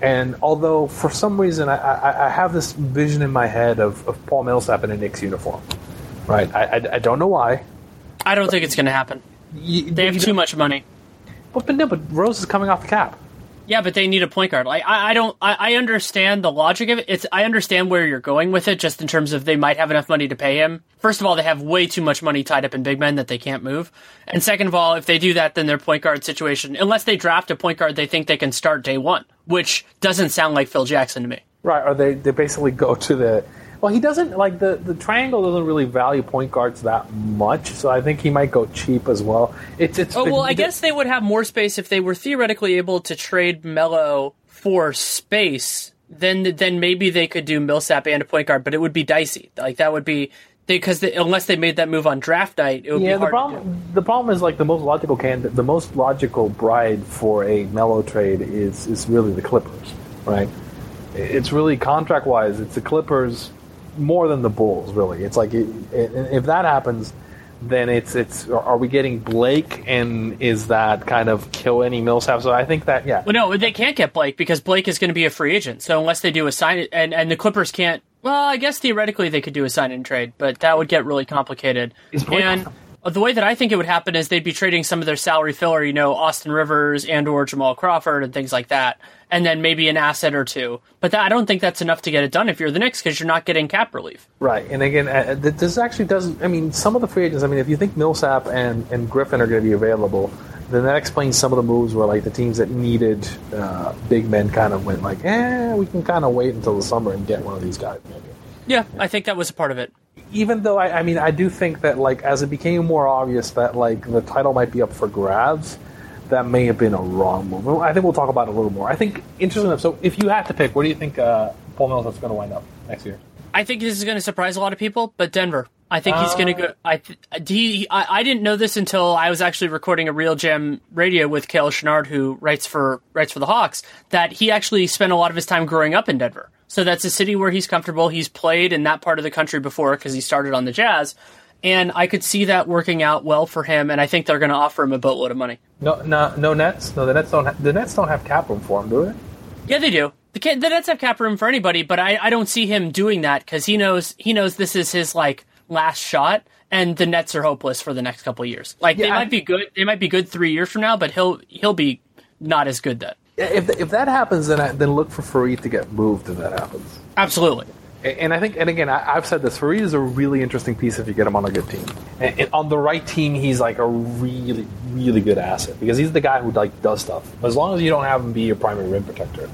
B: And although for some reason I, I, I have this vision in my head of, of Paul Millsap in a Knicks uniform, right? I, I, I don't know why.
A: I don't think it's going to happen.
B: You-
A: They have too much money.
B: But, but no, but Rose is coming off the cap.
A: Yeah, but they need a point guard. Like I, I don't, I, I understand the logic of it. It's, I understand where you're going with it, just in terms of they might have enough money to pay him. First of all, they have way too much money tied up in big men that they can't move. And second of all, if they do that, then their point guard situation, unless they draft a point guard they think they can start day one, which doesn't sound like Phil Jackson to me.
B: Right, or they, they basically go to the well he doesn't like the, the triangle doesn't really value point guards that much, so I think he might go cheap as well. It's it's
A: Oh
B: been-
A: well, I guess they would have more space if they were theoretically able to trade Melo for space. Then, then maybe they could do Millsap and a point guard, but it would be dicey. Like that would be because they, unless they made that move on draft night, it would
B: yeah,
A: be
B: the
A: hard. do.
B: problem the problem is like the most logical candidate, the most logical bride for a Melo trade is is really the Clippers, right? It's really contract wise, it's the Clippers more than the Bulls. Really, it's like it, it, if that happens, then it's it's are we getting Blake and is that kind of kill any Millsap? So I think that yeah,
A: Well, no, they can't get Blake because Blake is going to be a free agent. So unless they do a sign, and and the Clippers can't. Well, I guess theoretically they could do a sign and trade, but that would get really complicated. And The way that I think it would happen is they'd be trading some of their salary filler, you know, Austin Rivers and or Jamal Crawford and things like that, and then maybe an asset or two. But that, I don't think that's enough to get it done if you're the Knicks because you're not getting cap relief.
B: Right, and again, uh, this actually doesn't. I mean, some of the free agents. I mean, if you think Millsap and and Griffin are going to be available, then that explains some of the moves where like the teams that needed uh, big men kind of went like, eh, we can kind of wait until the summer and get one of these guys. Maybe.
A: Yeah, I think that was a part of it.
B: Even though I, I mean, I do think that like as it became more obvious that like the title might be up for grabs, that may have been a wrong move. I think we'll talk about it a little more. I think interesting enough. So if you had to pick, where do you think uh, Paul Millsap's going to wind up next year?
A: I think this is going to surprise a lot of people, but Denver. I think he's going to go. Uh. I, he, I I didn't know this until I was actually recording a RealGM radio with Kale Chenard, who writes for writes for the Hawks. That he actually spent a lot of his time growing up in Denver, so that's a city where he's comfortable. He's played in that part of the country before because he started on the Jazz, and I could see that working out well for him. And I think they're going to offer him a boatload of money.
B: No, no, no Nets. No, the Nets don't. Ha- the Nets don't have cap room for him, do they?
A: Yeah, they do. The, the Nets have cap room for anybody, but I, I don't see him doing that because he knows he knows this is his like last shot and the Nets are hopeless for the next couple years. Like yeah, they might be good, they might be good three years from now, but he'll he'll be not as good then.
B: If if that happens, then I, then look for Faried to get moved if that happens.
A: Absolutely.
B: And I think, and again, I, have said this. Faried is a really interesting piece if you get him on a good team. And, and, on the right team, he's like a really, really good asset because he's the guy who like does stuff. As long as you don't have him be your primary rim protector,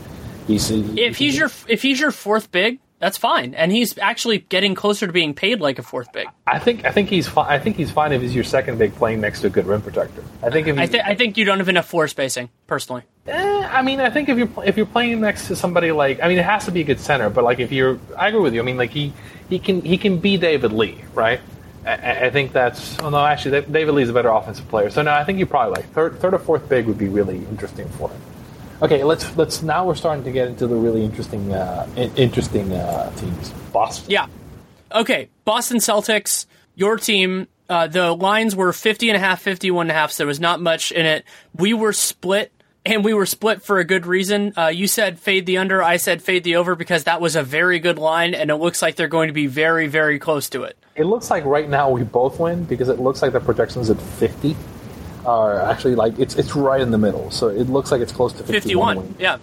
B: he's.
A: He, if he's your if he's your fourth big, that's fine, and he's actually getting closer to being paid like a fourth big.
B: I think I think he's fine. I think he's fine if he's your second big playing next to a good rim protector. I think if
A: I, th- I think you don't have enough floor spacing personally.
B: Eh, I mean, I think if you're if you're playing next to somebody like I mean, it has to be a good center, but like if you're, I agree with you. I mean, like he he can he can be David Lee, right? I, I think that's. Oh no, actually, David Lee's a better offensive player. So no, I think you probably like third third or fourth big would be really interesting for him. Okay, let's let's now we're starting to get into the really interesting uh, interesting uh, teams. Boston.
A: Yeah. Okay, Boston Celtics, your team. Uh, the lines were 50 and a half, 51 and a half, so there was not much in it. We were split, and we were split for a good reason. Uh, you said fade the under, I said fade the over because that was a very good line, and it looks like they're going to be very, very close to it.
B: It looks like right now we both win because it looks like the projection's at 50 are actually like it's it's right in the middle. So it looks like it's close to 51.
A: 51 yeah.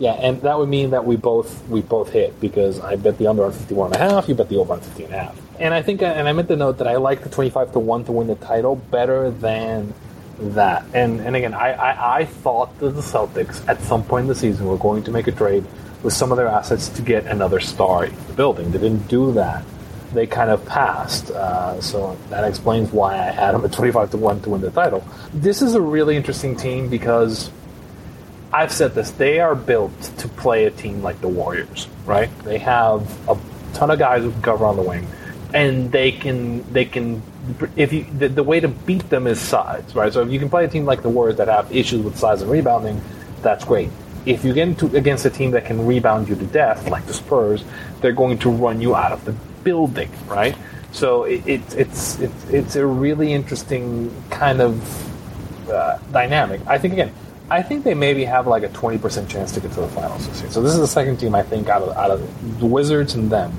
B: Yeah, and that would mean that we both we both hit because I bet the under on 51 and a half, you bet the over on 50 and a half. And I think and I meant to note that I like the 25 to 1 to win the title better than that. And and again, I, I, I thought that the Celtics at some point in the season were going to make a trade with some of their assets to get another star in the building. They didn't do that they kind of passed. Uh, so that explains why I had them at 25 to 1 to win the title. This is a really interesting team because I've said this. They are built to play a team like the Warriors, right? They have a ton of guys who can cover on the wing. And they can, they can, if you, the, the way to beat them is size, right? So if you can play a team like the Warriors that have issues with size and rebounding, that's great if you get into, against a team that can rebound you to death, like the Spurs, they're going to run you out of the building, right? So it, it, it's it's it's a really interesting kind of uh, dynamic. I think again, I think they maybe have like a twenty percent chance to get to the finals this year. So this is the second team I think out of out of the Wizards and them.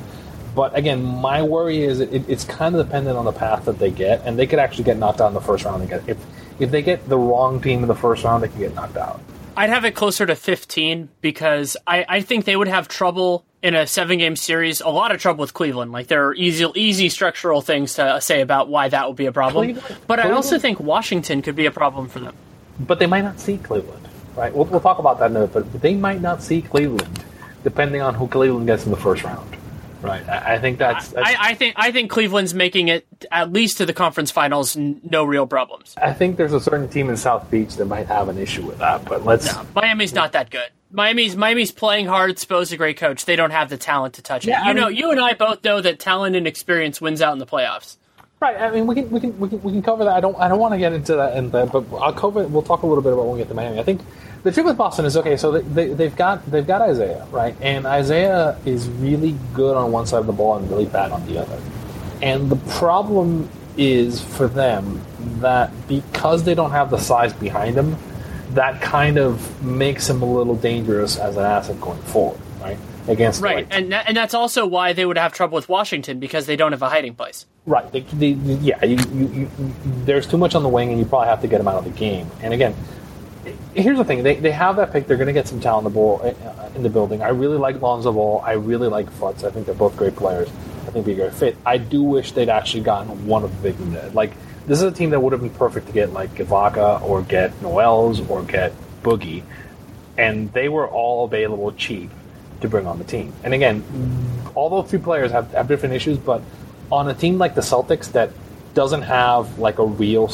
B: But again, my worry is it, it's kind of dependent on the path that they get, and they could actually get knocked out in the first round. Get if if they get the wrong team in the first round, they can get knocked out.
A: I'd have it closer to 15 because I, I think they would have trouble in a seven game series, a lot of trouble with Cleveland. Like there are easy, easy structural things to say about why that would be a problem. Cleveland, but Cleveland? I also think Washington could be a problem for them.
B: But they might not see Cleveland, right? We'll, we'll talk about that in a minute. But they might not see Cleveland, depending on who Cleveland gets in the first round. Right. I, I think that's. that's
A: I, I, think I think Cleveland's making it at least to the conference finals, no real problems.
B: I think there's a certain team in South Beach that might have an issue with that, but let's. No,
A: Miami's not that good. Miami's Miami's playing hard. Spo's a great coach. They don't have the talent to touch it. Yeah, you I know, you and I both know that talent and experience wins out in the playoffs.
B: Right. I mean, we can we can we can, we can cover that. I don't I don't want to get into that, and but I'll cover. We'll talk a little bit about when we get to Miami. I think the trick with Boston is okay. So they, they, have got they've got Isaiah right, and Isaiah is really good on one side of the ball and really bad on the other. And the problem is for them that because they don't have the size behind him, that kind of makes him a little dangerous as an asset going forward, right? Against
A: right,
B: the right
A: and and that's also why they would have trouble with Washington because they don't have a hiding place.
B: Right. They, they, yeah. You, you, you, there's too much on the wing, and you probably have to get them out of the game. And again, here's the thing: they, they have that pick. They're going to get some talent in the, ball, uh, in the building. I really like Lonzo Ball. I really like Fultz. I think they're both great players. I think be a great fit. I do wish they'd actually gotten one of the big men. Like this is a team that would have been perfect to get like Ibaka or get Noels or get Boogie, and they were all available cheap to bring on the team. And again, all those three players have, have different issues, but on a team like the Celtics that doesn't have like a real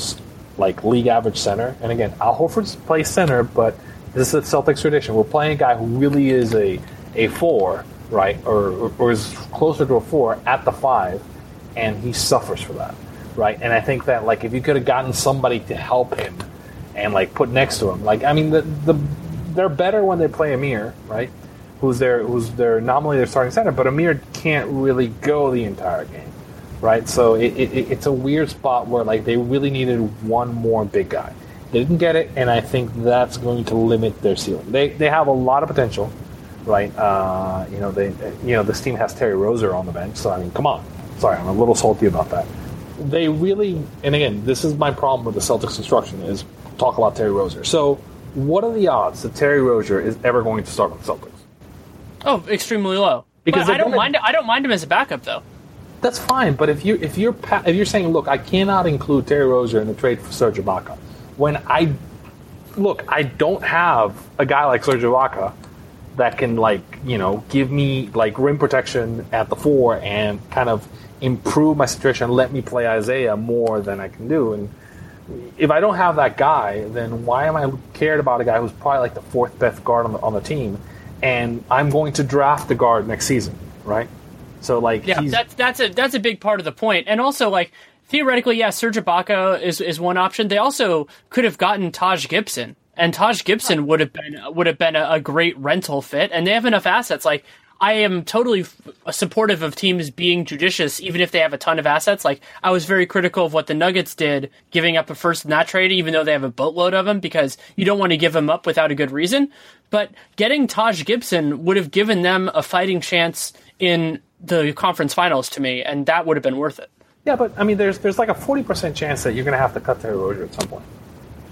B: like league average center, and again, Al Horford plays center, but this is a Celtics tradition. We're playing a guy who really is a a four, right, or, or, or is closer to a four at the five, and he suffers for that, right. And I think that like if you could have gotten somebody to help him and like put next to him, like I mean the the they're better when they play Amir, right? Who's their who's their nominally their starting center, but Amir can't really go the entire game right? So it, it, it's a weird spot where like they really needed one more big guy. They didn't get it, and I think that's going to limit their ceiling. They they have a lot of potential, right? Uh, you know they you know this team has Terry Rozier on the bench, so I mean, come on. Sorry, I'm a little salty about that. They really, and again, this is my problem with the Celtics construction is talk about Terry Rozier. So, what are the odds that Terry Rozier is ever going to start with the Celtics?
A: Oh, extremely low. Because I don't gonna, mind. I don't mind him as a backup though
B: that's fine. But if you if you're if you're saying, look, I cannot include Terry Rozier in the trade for Serge Ibaka, when I look, I don't have a guy like Serge Ibaka that can like you know give me like rim protection at the four and kind of improve my situation, and let me play Isaiah more than I can do. And if I don't have that guy, then why am I cared about a guy who's probably like the fourth best guard on the, on the team? And I'm going to draft the guard next season, right? So like,
A: yeah, that's that's a that's a big part of the point, and also like theoretically, yeah, Serge Ibaka is is one option. They also could have gotten Taj Gibson, and Taj Gibson would have been would have been a, a great rental fit, and they have enough assets. Like I am totally f- supportive of teams being judicious, even if they have a ton of assets. Like I was very critical of what the Nuggets did, giving up a first in that trade, even though they have a boatload of them, because you don't want to give them up without a good reason. But getting Taj Gibson would have given them a fighting chance in the conference finals to me, and that would have been worth it.
B: Yeah, but I mean, there's there's like a forty percent chance that you're going to have to cut Terry Rozier at some point,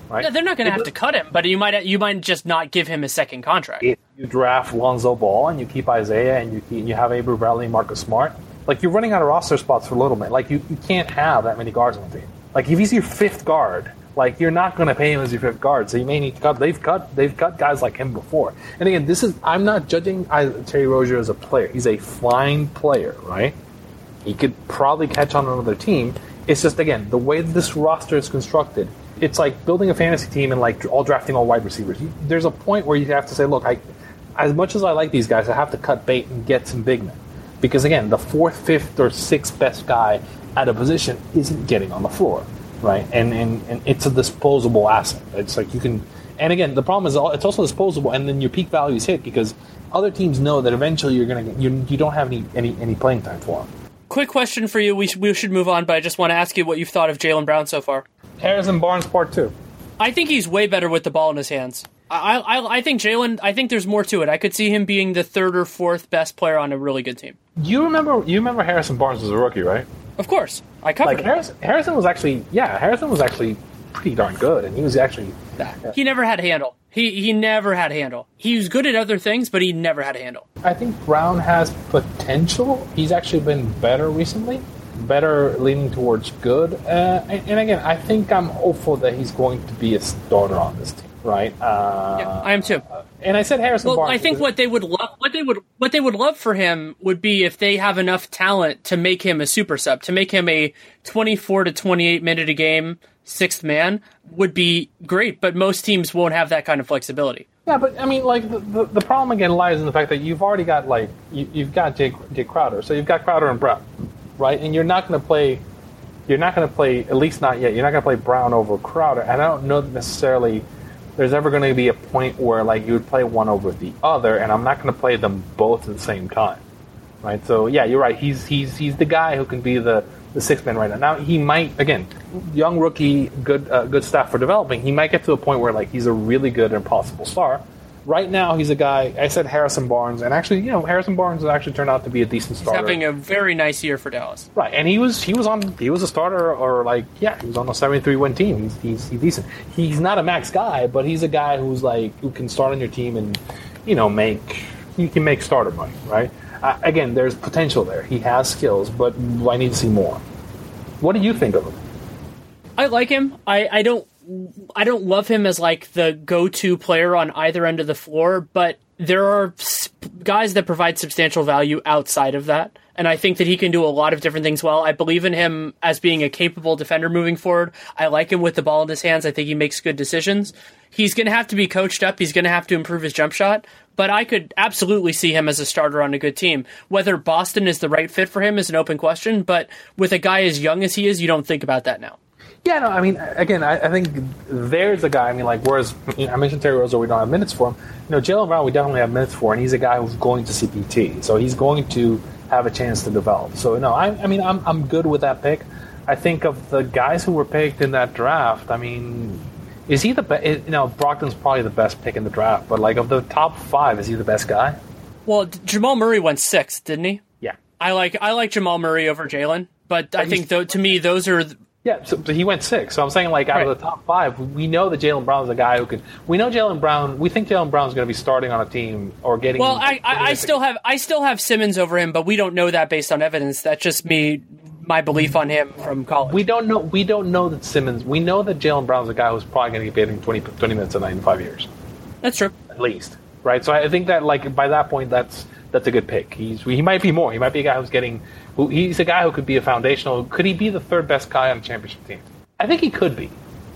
B: right?
A: Yeah, they're not going to have to cut him, but you might you might just not give him a second contract.
B: If you draft Lonzo Ball and you keep Isaiah and you keep, you have Avery Bradley and Marcus Smart, like you're running out of roster spots for a little bit. Like you, you can't have that many guards on the team. Like if he's your fifth guard, like you're not going to pay him as your fifth guard, so you may need to cut. They've cut they've cut guys like him before. And again, this is I'm not judging Terry Rozier as a player. He's a fine player, right? He could probably catch on another team. It's just again the way this roster is constructed. It's like building a fantasy team and like all drafting all wide receivers. There's a point where you have to say, look, I, as much as I like these guys, I have to cut bait and get some big men because again, the fourth, fifth, or sixth best guy at a position isn't getting on the floor right? And, and and it's a disposable asset. It's like you can, and again, the problem is it's also disposable, and then your peak values hit because other teams know that eventually you're gonna you you don't have any any any playing time for them.
A: Quick question for you. We sh- we should move on, but I just want to ask you what you've thought of Jaylen Brown so far.
B: Harrison Barnes Part Two.
A: I think he's way better with the ball in his hands. I, I, I think Jaylen. I think there's more to it. I could see him being the third or fourth best player on a really good team.
B: You remember? You remember Harrison Barnes as a rookie, right?
A: Of course, I covered.
B: Like Harrison, Harrison was actually, yeah, Harrison was actually pretty darn good, and he was actually.
A: Yeah. He never had a handle. He he never had a handle. He was good at other things, but he never had a handle.
B: I think Brown has potential. He's actually been better recently, better leaning towards good. Uh, and, and again, I think I'm hopeful that he's going to be a starter on this team right? Uh,
A: yeah, I am too.
B: And I said Harrison
A: well,
B: Barnes.
A: I think what they would love, what they would, what they would love for him would be if they have enough talent to make him a super sub, to make him a twenty-four to twenty-eight minute a game sixth man would be great. But most teams won't have that kind of flexibility.
B: Yeah, but I mean, like the, the, the problem again lies in the fact that you've already got like you, have got Jake, Jake Crowder, so you've got Crowder and Brown, right? And you're not going to play. You're not going to play, at least not yet. You're not going to play Brown over Crowder, and I don't know necessarily there's ever going to be a point where like you would play one over the other, and I'm not going to play them both at the same time, right? So yeah, you're right. He's he's he's the guy who can be the the six man right now. Now he might again, young rookie, good uh, good staff for developing. He might get to a point where like he's a really good and possible star, right now he's a guy. I said Harrison Barnes, and actually, you know, Harrison Barnes has actually turned out to be a decent
A: He's
B: starter.
A: having a very nice year for Dallas.
B: Right, and he was he was on he was a starter or like yeah he was on a seventy three win team. He's, he's he's decent. He's not a max guy, but he's a guy who's like who can start on your team and you know make he can make starter money. Right. Uh, again, there's potential there. He has skills, but I need to see more. What do you think of him?
A: I like him. I, I don't I don't love him as like the go-to player on either end of the floor, but there are sp- guys that provide substantial value outside of that. And I think that he can do a lot of different things well. I believe in him as being a capable defender moving forward. I like him with the ball in his hands. I think he makes good decisions. He's going to have to be coached up. He's going to have to improve his jump shot. But I could absolutely see him as a starter on a good team. Whether Boston is the right fit for him is an open question. But with a guy as young as he is, you don't think about that now.
B: Yeah, no, I mean, again, I, I think there's a guy. I mean, like, whereas I mentioned Terry Rozier, we don't have minutes for him. You know, Jaylen Brown, we definitely have minutes for, and he's a guy who's going to CPT, so he's going to have a chance to develop. So, no, I, I mean, I'm I'm good with that pick. I think of the guys who were picked in that draft. I mean, is he the best? You know, Brogdon's probably the best pick in the draft, but like of the top five, is he the best guy?
A: Well, Jamal Murray went sixth, didn't he?
B: Yeah.
A: I like I like Jamal Murray over Jaylen, but I think though to me those are
B: Yeah, so, so he went six. So I'm saying, like, out
A: Right.
B: of the top five, we know that Jaylen Brown's a guy who could. We know Jaylen Brown. We think Jaylen Brown's going to be starting on a team or getting.
A: well. I, I, I still have I still have Simmons over him, but we don't know that based on evidence. That's just me my belief on him from college.
B: We don't know. We don't know that Simmons. We know that Jaylen Brown's a guy who's probably going to get paid in 20, 20 minutes a night in five years,
A: That's true.
B: at least, right? So I think that, like, by that point, that's that's a good pick. He's he might be more. He might be a guy who's getting. Who, he's a guy who could be a foundational. Could he be the third best guy on a championship team? I think he could be.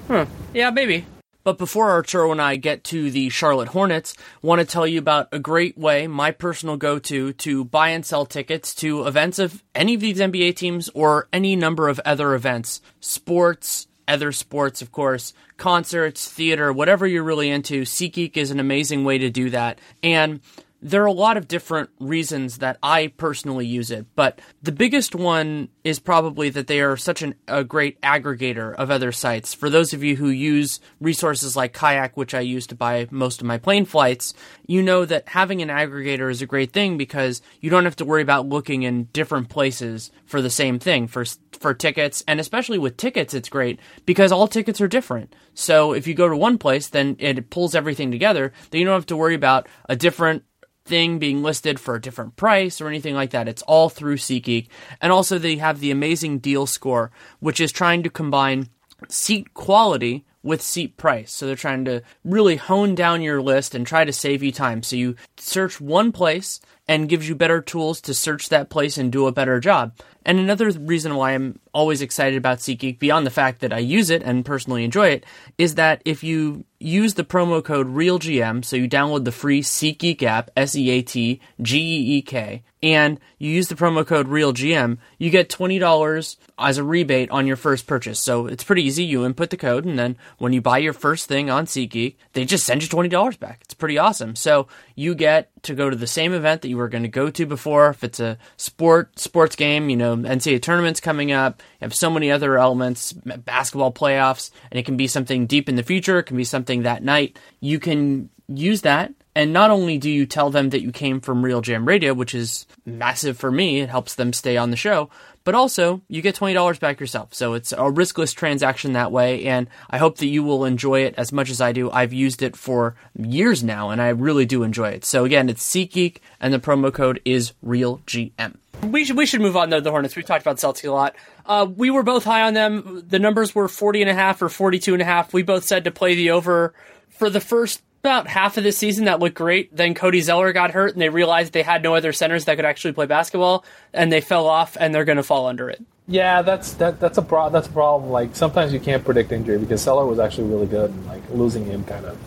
B: Hmm.
A: Yeah, maybe. But before Arturo and I get to the Charlotte Hornets, want to tell you about a great way, my personal go-to, to buy and sell tickets to events of any of these NBA teams or any number of other events. Sports, other sports, of course, concerts, theater, whatever you're really into. SeatGeek is an amazing way to do that. And there are a lot of different reasons that I personally use it, but the biggest one is probably that they are such an, a great aggregator of other sites. For those of you who use resources like Kayak, which I use to buy most of my plane flights, you know that having an aggregator is a great thing because you don't have to worry about looking in different places for the same thing for for tickets, and especially with tickets, it's great because all tickets are different. So if you go to one place, then it pulls everything together. Then you don't have to worry about a different thing being listed for a different price or anything like that. It's all through SeatGeek. And also they have the amazing deal score, which is trying to combine seat quality with seat price. So they're trying to really hone down your list and try to save you time. So you search one place and gives you better tools to search that place and do a better job. And another reason why I'm always excited about SeatGeek, beyond the fact that I use it and personally enjoy it, is that if you use the promo code REALGM, so you download the free SeatGeek app, S E A T G E E K, and you use the promo code RealGM, you get $20 as a rebate on your first purchase. So it's pretty easy. You input the code, and then when you buy your first thing on SeatGeek, they just send you $20 back. It's pretty awesome. So you get to go to the same event that you were going to go to before. If it's a sport sports game, you know, NCAA tournaments coming up, you have so many other elements, basketball playoffs, and it can be something deep in the future, it can be something that night. You can use that and not only do you tell them that you came from RealGM Radio, which is massive for me, it helps them stay on the show, but also you get $20 back yourself. So it's a riskless transaction that way, and I hope that you will enjoy it as much as I do. I've used it for years now, and I really do enjoy it. So again, it's SeatGeek, and the promo code is RealGM. We should we should move on though the Hornets. We've talked about Celtics a lot. Uh, we were both high on them. The numbers were 40 and a half or 42 and a half. We both said to play the over for the first about half of the season that looked great. Then Cody Zeller got hurt and they realized they had no other centers that could actually play basketball and they fell off and they're going to fall under it.
B: Yeah, that's that, that's a pro- that's a problem. Like sometimes you can't predict injury because Zeller was actually really good, and like losing him kind of.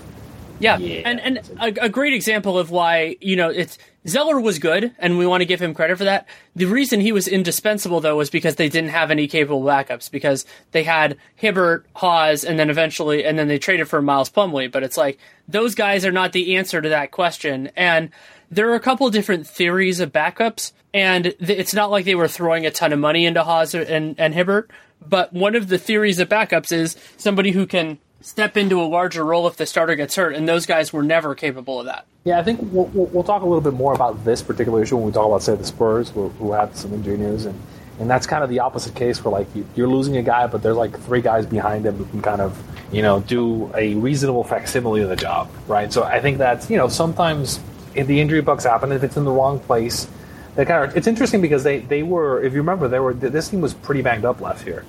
A: Yeah,
B: Yeah.
A: and and a, a great example of why you know it's Zeller was good, and we want to give him credit for that. The reason he was indispensable though was because they didn't have any capable backups because they had Hibbert, Hawes, and then eventually, and then they traded for Miles Plumlee. But it's like those guys are not the answer to that question, and there are a couple different theories of backups, and th- it's not like they were throwing a ton of money into Hawes and and Hibbert. But one of the theories of backups is somebody who can step into a larger role if the starter gets hurt, and those guys were never capable of that.
B: Yeah, I think we'll, we'll, talk a little bit more about this particular issue when we talk about, say, the Spurs, who, who had some injury news, and, and that's kind of the opposite case where, like, you're losing a guy, but there's, like, three guys behind him who can kind of, you know, do a reasonable facsimile of the job, right? So I think that's, you know, sometimes if the injury bugs happen, if it's in the wrong place, they kind of, it's interesting because they, they were, if you remember, they were, this team was pretty banged up last year.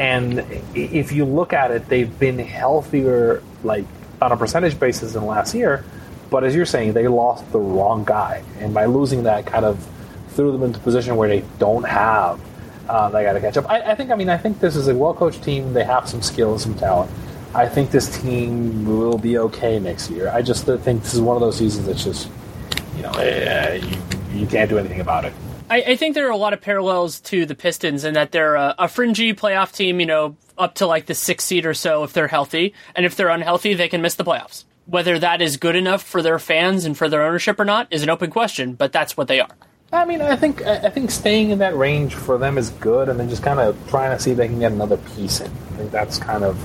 B: And if you look at it, they've been healthier, like on a percentage basis than last year. But as you're saying, they lost the wrong guy, and by losing that, kind of threw them into a position where they don't have uh, that guy to catch up. I, I think. I mean, I think this is a well coached team. They have some skill and some talent. I think this team will be okay next year. I just think this is one of those seasons that's just, you know, uh, you, you can't do anything about it.
A: I, I, think there are a lot of parallels to the Pistons in that they're a, a, fringy playoff team, you know, up to like the sixth seed or so if they're healthy. And if they're unhealthy, they can miss the playoffs. Whether that is good enough for their fans and for their ownership or not is an open question, but that's what they are.
B: I mean, I think I think staying in that range for them is good, and then just kind of trying to see if they can get another piece in. I think that's kind of,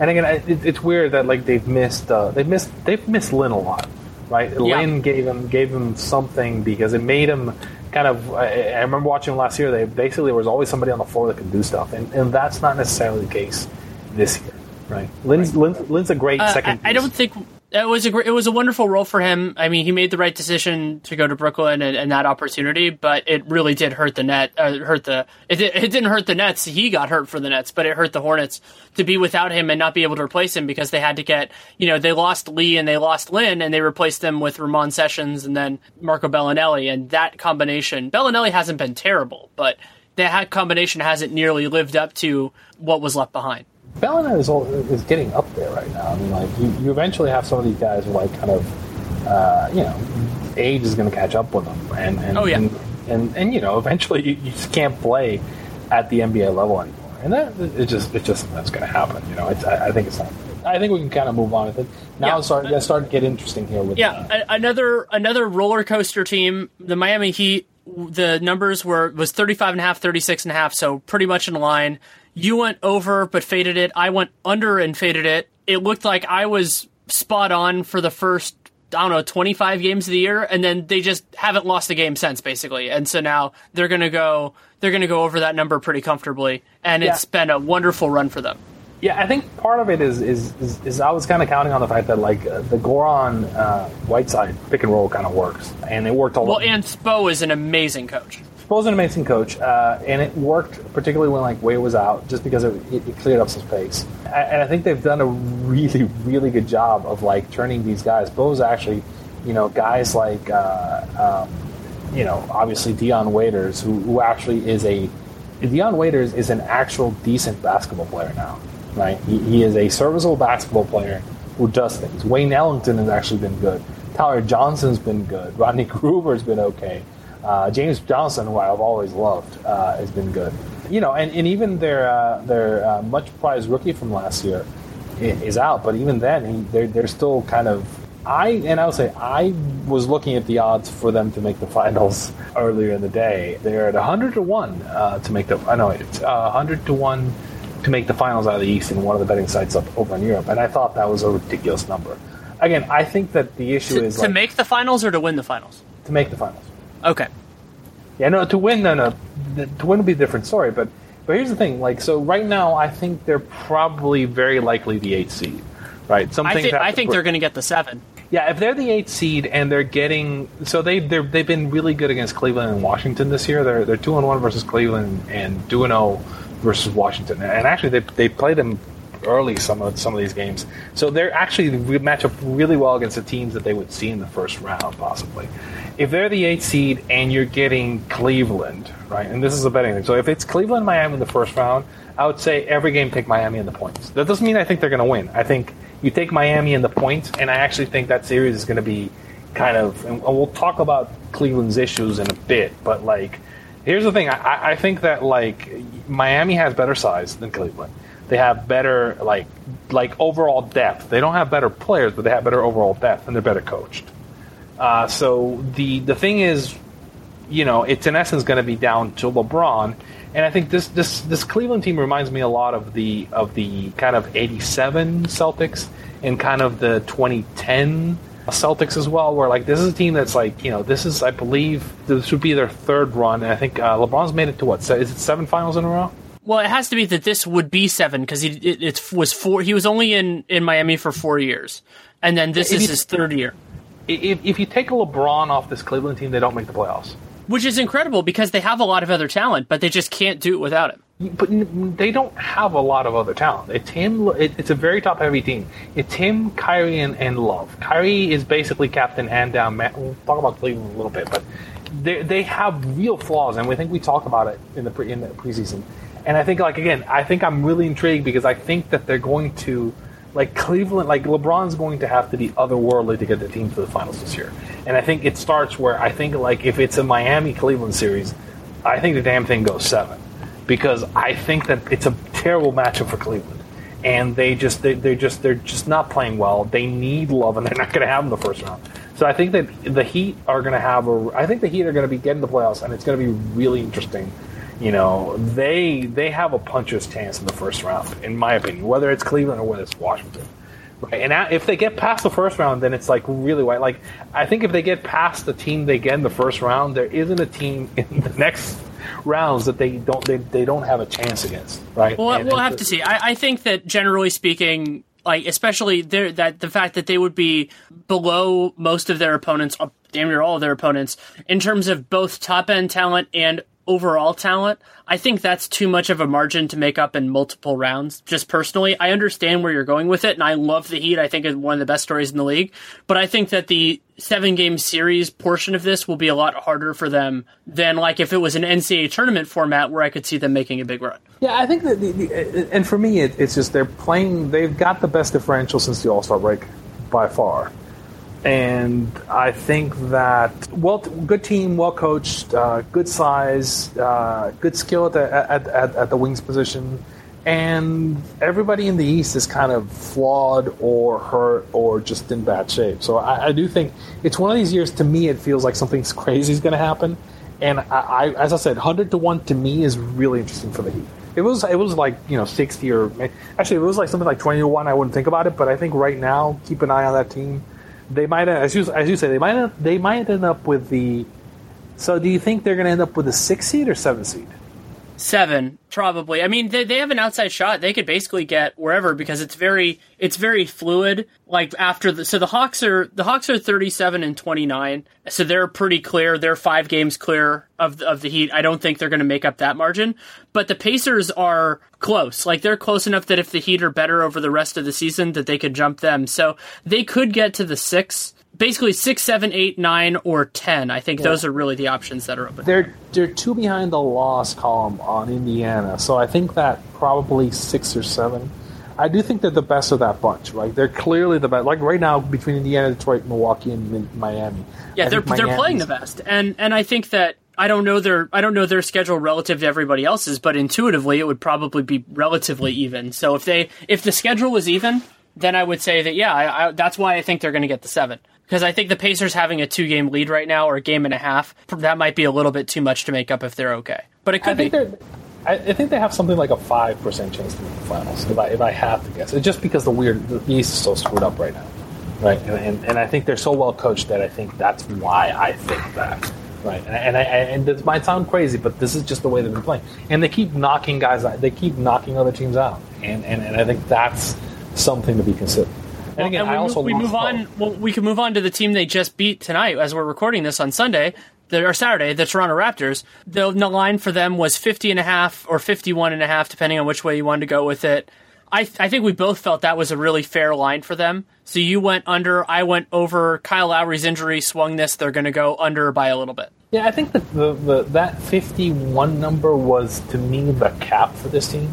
B: and again, it, it's weird that like they've missed uh, they've missed they've missed Lin a lot, right? Yeah. Lin gave him gave him something because it made him kind of. I, I, remember watching last year. They basically there was always somebody on the floor that could do stuff, and, and that's not necessarily the case this year, right? Lin's, right. Lin's, Lin's a great uh, second.
A: I, I, don't think it was a great, it was a wonderful role for him. I mean, he made the right decision to go to Brooklyn and, and that opportunity, but it really did hurt the net. Uh, hurt the it, it didn't hurt the Nets. He got hurt for the Nets, but it hurt the Hornets to be without him and not be able to replace him because they had to get you know they lost Lee and they lost Lin and they replaced them with Ramon Sessions and then Marco Belinelli and that combination. Belinelli hasn't been terrible, but that combination hasn't nearly lived up to what was left behind.
B: Belinelli is, is getting up there right now. I mean, like you, you eventually have some of these guys who like kind of, uh, you know, age is going to catch up with them, and and,
A: oh, yeah.
B: and, and and you know eventually you, you, just can't play at the NBA level anymore, and that it just it just that's going to happen. You know, I, I, think it's not. I think we can kind of move on. with it. now yeah. it's starting, it's starting to get interesting here. With
A: yeah, uh, another another roller coaster team, the Miami Heat. The numbers were was 35 and a half, 36 and a half, so pretty much in line. You went over but faded it. I went under and faded it. It looked like I was spot on for the first I don't know, 25 games of the year, and then they just haven't lost a game since, basically. And so now they're going to go, they're going to go over that number pretty comfortably, and yeah. it's been a wonderful run for them.
B: Yeah, I think part of it is is, is, is I was kind of counting on the fact that like uh, the Goran uh, Whiteside pick and roll kind of works, and it worked a
A: lot. Well, and Spo is an amazing coach.
B: Spo's an amazing coach, uh, and it worked particularly when like Wade was out, just because it, it, it cleared up some space. And I think they've done a really, really good job of like turning these guys. Bo's actually, you know, guys like, uh, um, you know, obviously Dion Waiters, who, who actually is a Dion Waiters is an actual decent basketball player now, right? He, he is a serviceable basketball player who does things. Wayne Ellington has actually been good. Tyler Johnson's been good. Rodney McGruder's been okay. Uh, James Johnson, who I've always loved, uh, has been good. You know, and, and even their uh, their uh, much prized rookie from last year is out, but even then, he, they're they're still kind of. I and I would say I was looking at the odds for them to make the finals earlier in the day. They're at hundred to one uh, to make the. I know it's uh, hundred to one to make the finals out of the East in one of the betting sites up over in Europe, and I thought that was a ridiculous number. Again, I think that the issue
A: to,
B: is
A: to
B: like,
A: make the finals or to win the finals.
B: To make the finals.
A: Okay.
B: Yeah, no, to win, no, no, to win would be a different story. But but here's the thing, like, so right now, I think they're probably very likely the eight seed, right?
A: Some I, I think they're going to get the seven.
B: Yeah, if they're the eight seed and they're getting, so they they they've been really good against Cleveland and Washington this year. They're they're two and one versus Cleveland and two and zero oh versus Washington. And actually, they they played them early some of some of these games. So they're actually match up really well against the teams that they would see in the first round, possibly. If they're the eighth seed and you're getting Cleveland, right? And this is a betting thing. So if it's Cleveland, Miami in the first round, I would say every game take Miami in the points. That doesn't mean I think they're going to win. I think you take Miami in the points, and I actually think that series is going to be kind of. And we'll talk about Cleveland's issues in a bit, but like. Here's the thing. I, I think that like Miami has better size than Cleveland they have better like like overall depth. They don't have better players, but they have better overall depth, and they're better coached. Uh, so the the thing is, you know, it's in essence going to be down to LeBron. And I think this this this Cleveland team reminds me a lot of the of the kind of '87 Celtics and kind of the 2010 Celtics as well, where like this is a team that's like you know this is I believe this would be their third run, and I think uh, LeBron's made it to what is it seven finals in a row?
A: Well, it has to be that this would be seven because he it, it, was four. He was only in in Miami for four years, and then this is his third year.
B: If if you take a LeBron off this Cleveland team, they don't make the playoffs
A: which is incredible because they have a lot of other talent, but they just can't do it without him.
B: But they don't have a lot of other talent. It's him. It's a very top heavy team. It's him, Kyrie, and, and Love. Kyrie is basically captain hand down. We'll talk about Cleveland a little bit, but they they have real flaws, and we think we talk about it in the pre, in the preseason. And I think, like again, I think I'm really intrigued because I think that they're going to like Cleveland, like LeBron's going to have to be otherworldly to get the team to the finals this year. And I think it starts where I think like if it's a Miami Cleveland series, I think the damn thing goes seven because I think that it's a terrible matchup for Cleveland. And they just they, they're just they're just not playing well. They need love, and they're not going to have them the first round. So I think that the Heat are going to have a. I think the Heat are going to be getting the playoffs, and it's going to be really interesting you know, they they have a puncher's chance in the first round, in my opinion, whether it's Cleveland or whether it's Washington. Right? And if they get past the first round, then it's like really white. Like I think if they get past the team they get in the first round, there isn't a team in the next rounds that they don't they, they don't have a chance against. Right?
A: Well,
B: and,
A: we'll have to see. I, I think that generally speaking, like especially there that the fact that they would be below most of their opponents, uh, damn near all of their opponents, in terms of both top end talent and overall talent, I think that's too much of a margin to make up in multiple rounds. Just personally, I understand where you're going with it, and I love the Heat. I think it's one of the best stories in the league. But I think that the seven game series portion of this will be a lot harder for them than like if it was an NCAA tournament format where I could see them making a big run.
B: Yeah, I think that, the, the, uh, and for me, it, it's just they're playing. They've got the best differential since the All Star break by far and I think that well, good team, well coached, uh, good size, uh, good skill at the at, at, at, the wings position, and everybody in the East is kind of flawed or hurt or just in bad shape. So I, I do think it's one of these years. To me, it feels like something crazy is going to happen, and I, I, as I said, hundred to one to me is really interesting for the Heat. It was it was like you know sixty or actually it was like something like twenty to one. I wouldn't think about it, but I think right now keep an eye on that team they might, as you as you say, they might they might end up with the. So, do you think they're going to end up with a six seed or seven seed?
A: Seven, probably. I mean, they, they have an outside shot. They could basically get wherever because it's very it's very fluid. Like after the so the Hawks are the Hawks are thirty seven and twenty nine, so they're pretty clear. They're five games clear of of the Heat. I don't think they're going to make up that margin. But the Pacers are close. Like they're close enough that if the Heat are better over the rest of the season, that they could jump them. So they could get to the six basically six, seven, eight, nine, or ten. I think yeah. those are really the options that are open.
B: They're they're two behind the loss column on Indiana, so I think that probably six or seven. I do think they're the best of that bunch. Right? They're clearly the best. Like right now, between Indiana, Detroit, Milwaukee, and Miami.
A: Yeah, I they're they're playing the best, and and I think that. I don't know their I don't know their schedule relative to everybody else's, but intuitively it would probably be relatively even. So if they if the schedule was even, then I would say that yeah, I, I, that's why I think they're going to get the seven because I think the Pacers having a two game lead right now or a game and a half that might be a little bit too much to make up if they're okay. But it could
B: I think be. They're, I, think they have something like a five percent chance to make the finals. If I if I have to guess, it's just because the weird the East is so screwed up right now, right? And, and, and I think they're so well coached that I think that's why I think that. Right, and, and I, and this might sound crazy, but this is just the way they've been playing, and they keep knocking guys out. They keep knocking other teams out, and, and, and I think that's something to be considered.
A: And again, and I also move, we move on. Well, we can move on to the team they just beat tonight as we're recording this on Sunday or Saturday, the Toronto Raptors. The, the line for them was 50 and a half or 51 and a half, depending on which way you wanted to go with it. I, th- I think we both felt that was a really fair line for them. So you went under, I went over. Kyle Lowry's injury swung this. They're going to go under by a little bit.
B: Yeah, I think that the, the, that 51 number was, to me, the cap for this team.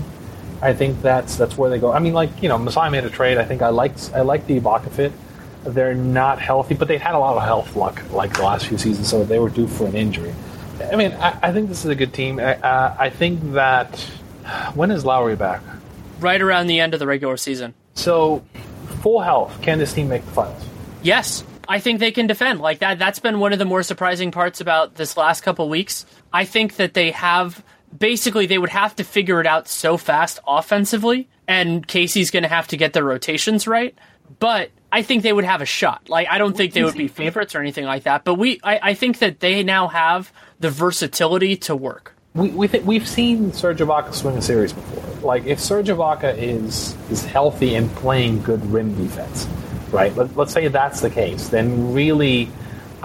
B: I think that's that's where they go. I mean, like you know, Masai made a trade. I think I liked I liked the Ibaka fit. They're not healthy, but they've had a lot of health luck like the last few seasons, so they were due for an injury. I mean, I, I think this is a good team. I, uh, I think that when is Lowry back?
A: Right around the end of the regular season.
B: So, full health. Can this team make the finals?
A: Yes, I think they can defend like that. That's been one of the more surprising parts about this last couple weeks. I think that they have basically they would have to figure it out so fast offensively, and Casey's going to have to get their rotations right. But I think they would have a shot. Like I don't think they would be favorites or anything like that. But we, I, I think that they now have the versatility to work.
B: We, we th- we've seen Serge Ibaka swing a series before. Like if Serge Ibaka is is healthy and playing good rim defense, right? Let, let's say that's the case, then really,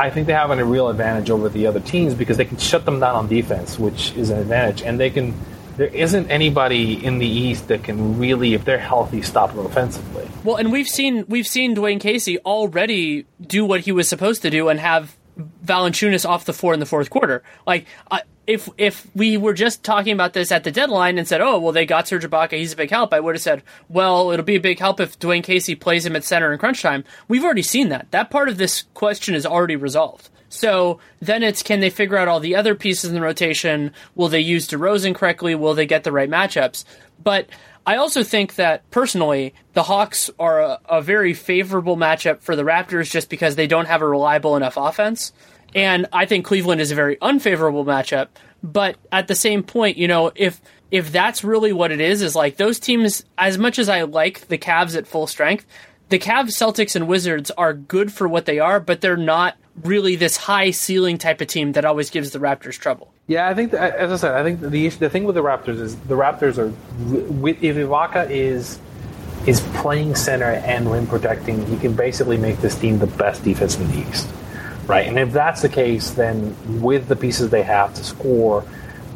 B: I think they have a real advantage over the other teams because they can shut them down on defense, which is an advantage, and they can. There isn't anybody in the East that can really, if they're healthy, stop them offensively.
A: Well, and we've seen we've seen Dwane Casey already do what he was supposed to do and have Valanciunas off the floor in the fourth quarter. Like, I, if if we were just talking about this at the deadline and said, "Oh, well, they got Serge Ibaka, he's a big help," I would have said, "Well, it'll be a big help if Dwane Casey plays him at center in crunch time." We've already seen that. That part of this question is already resolved. So then it's can they figure out all the other pieces in the rotation? Will they use DeRozan correctly? Will they get the right matchups? But I also think that personally, the Hawks are a, a very favorable matchup for the Raptors just because they don't have a reliable enough offense. And I think Cleveland is a very unfavorable matchup. But at the same point, you know, if if that's really what it is, is like those teams, as much as I like the Cavs at full strength, the Cavs, Celtics, and Wizards are good for what they are, but they're not really this high ceiling type of team that always gives the Raptors trouble.
B: Yeah, I think that, as I said, I think the the thing with the Raptors is the Raptors are if Ibaka is is playing center and rim protecting, he can basically make this team the best defense in the East, right? And if that's the case, then with the pieces they have to score,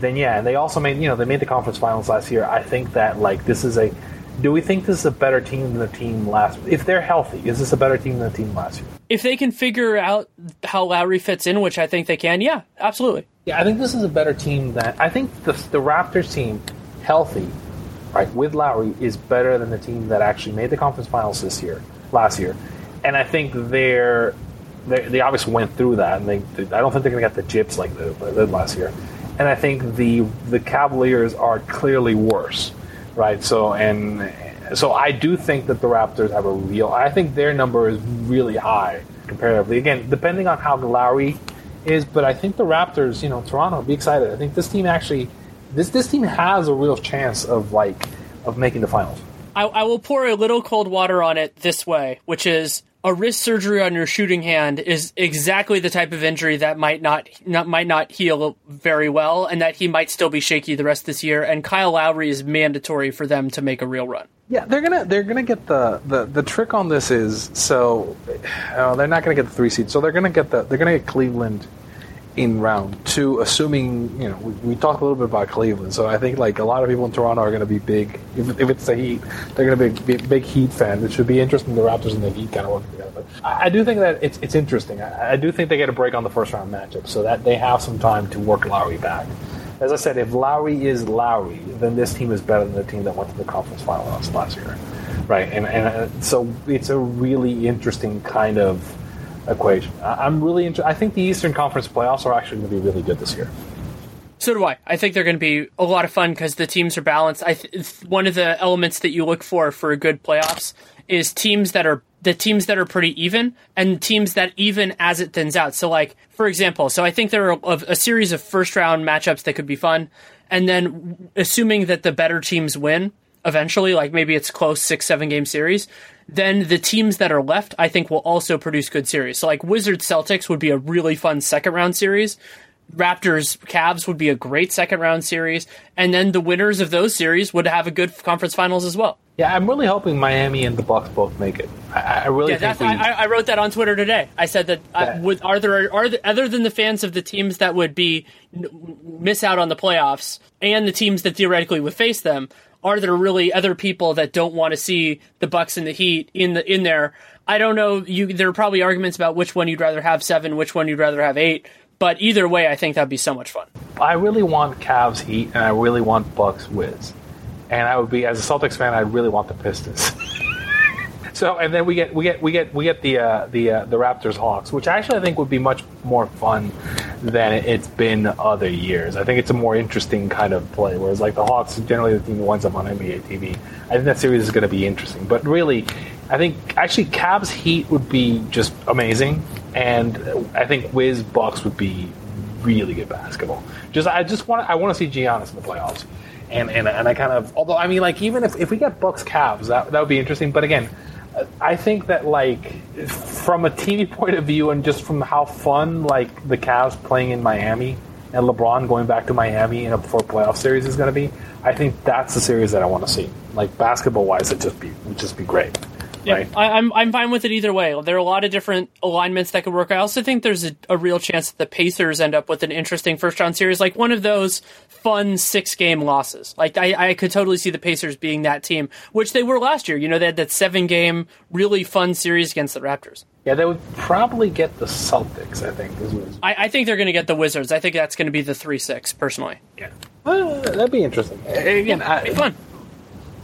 B: then yeah, and they also made you know they made the conference finals last year. I think that like this is a do we think this is a better team than the team last? If they're healthy, is this a better team than the team last year?
A: If they can figure out how Lowry fits in, which I think they can, yeah, absolutely.
B: Yeah, I think this is a better team than I think the the Raptors team, healthy, right, with Lowry is better than the team that actually made the conference finals this year, last year, and I think they're they, they obviously went through that, and they, I don't think they're going to get the jips like they did last year, and I think the the Cavaliers are clearly worse right? So and so I do think that the Raptors have a real. I think their number is really high comparatively. Again, depending on how Lowry is, but I think the Raptors, you know, Toronto, be excited. I think this team actually, this this team has a real chance of like of making the finals.
A: I, I will pour a little cold water on it this way, which is a wrist surgery on your shooting hand is exactly the type of injury that might not, not, might not heal very well, and that he might still be shaky the rest of this year. And Kyle Lowry is mandatory for them to make a real run.
B: Yeah, they're gonna they're gonna get the the, the trick on this is so uh, they're not gonna get the three seed, so they're gonna get the they're gonna get Cleveland in round two, assuming you know we, we talked a little bit about Cleveland, so I think like a lot of people in Toronto are going to be big. If, if, it's the Heat, they're going to be big, big Heat fan. It should be interesting. The Raptors and the Heat kind of working together. But I, I do think that it's it's interesting. I, I, do think they get a break on the first round matchup, so that they have some time to work Lowry back. As I said, if Lowry is Lowry, then this team is better than the team that went to the conference final last year, right? And and uh, so it's a really interesting kind of equation. I'm really interested. I think the Eastern Conference playoffs are actually going to be really good this year.
A: So do I. I think they're going to be a lot of fun because the teams are balanced. I th- one of the elements that you look for for a good playoffs is teams that are the teams that are pretty even and teams that even as it thins out. So like for example, so I think there are a, a series of first round matchups that could be fun, and then assuming that the better teams win eventually, like maybe it's close six seven game series, then the teams that are left, I think, will also produce good series. So, like Wizards Celtics would be a really fun second round series. Raptors Cavs would be a great second round series, and then the winners of those series would have a good conference finals as well.
B: Yeah, I'm really hoping Miami and the Bucks both make it. I, I really yeah, think we...
A: I, I, wrote that on Twitter today. I said that uh, yeah. would, are there are there, other than the fans of the teams that would be miss out on the playoffs and the teams that theoretically would face them, are there really other people that don't want to see the Bucks and the Heat in the in there? I don't know. You there are probably arguments about which one you'd rather have seven, which one you'd rather have eight. But either way, I think that'd be so much fun.
B: I really want Cavs Heat, and I really want Bucks Wiz. And I would be as a Celtics fan, I'd really want the Pistons. So and then we get we get we get we get the uh, the uh, the Raptors Hawks, which actually I think would be much more fun than it's been other years. I think it's a more interesting kind of play. Whereas like the Hawks, generally the team that winds up on NBA TV. I think that series is going to be interesting. But really, I think actually Cavs Heat would be just amazing, and I think Wiz Bucks would be really good basketball. Just I just want I want to see Giannis in the playoffs, and and and I kind of although I mean like even if if we get Bucks Cavs that that would be interesting. But again, I think that like from a TV point of view and just from how fun like the Cavs playing in Miami and LeBron going back to Miami in a four playoff series is going to be. I think that's the series that I want to see. Like basketball wise, it just be would just be great.
A: Yeah,
B: right?
A: I, I'm I'm fine with it either way. There are a lot of different alignments that could work. I also think there's a, a real chance that the Pacers end up with an interesting first round series, like one of those fun six game losses. Like I, I could totally see the Pacers being that team, which they were last year. You know, they had that seven game really fun series against the Raptors.
B: Yeah, they would probably get the Celtics. I think.
A: I, I think they're going to get the Wizards. I think that's going to be the three six personally.
B: Yeah, uh, that'd be interesting. Again,
A: Yeah,
B: I,
A: be fun.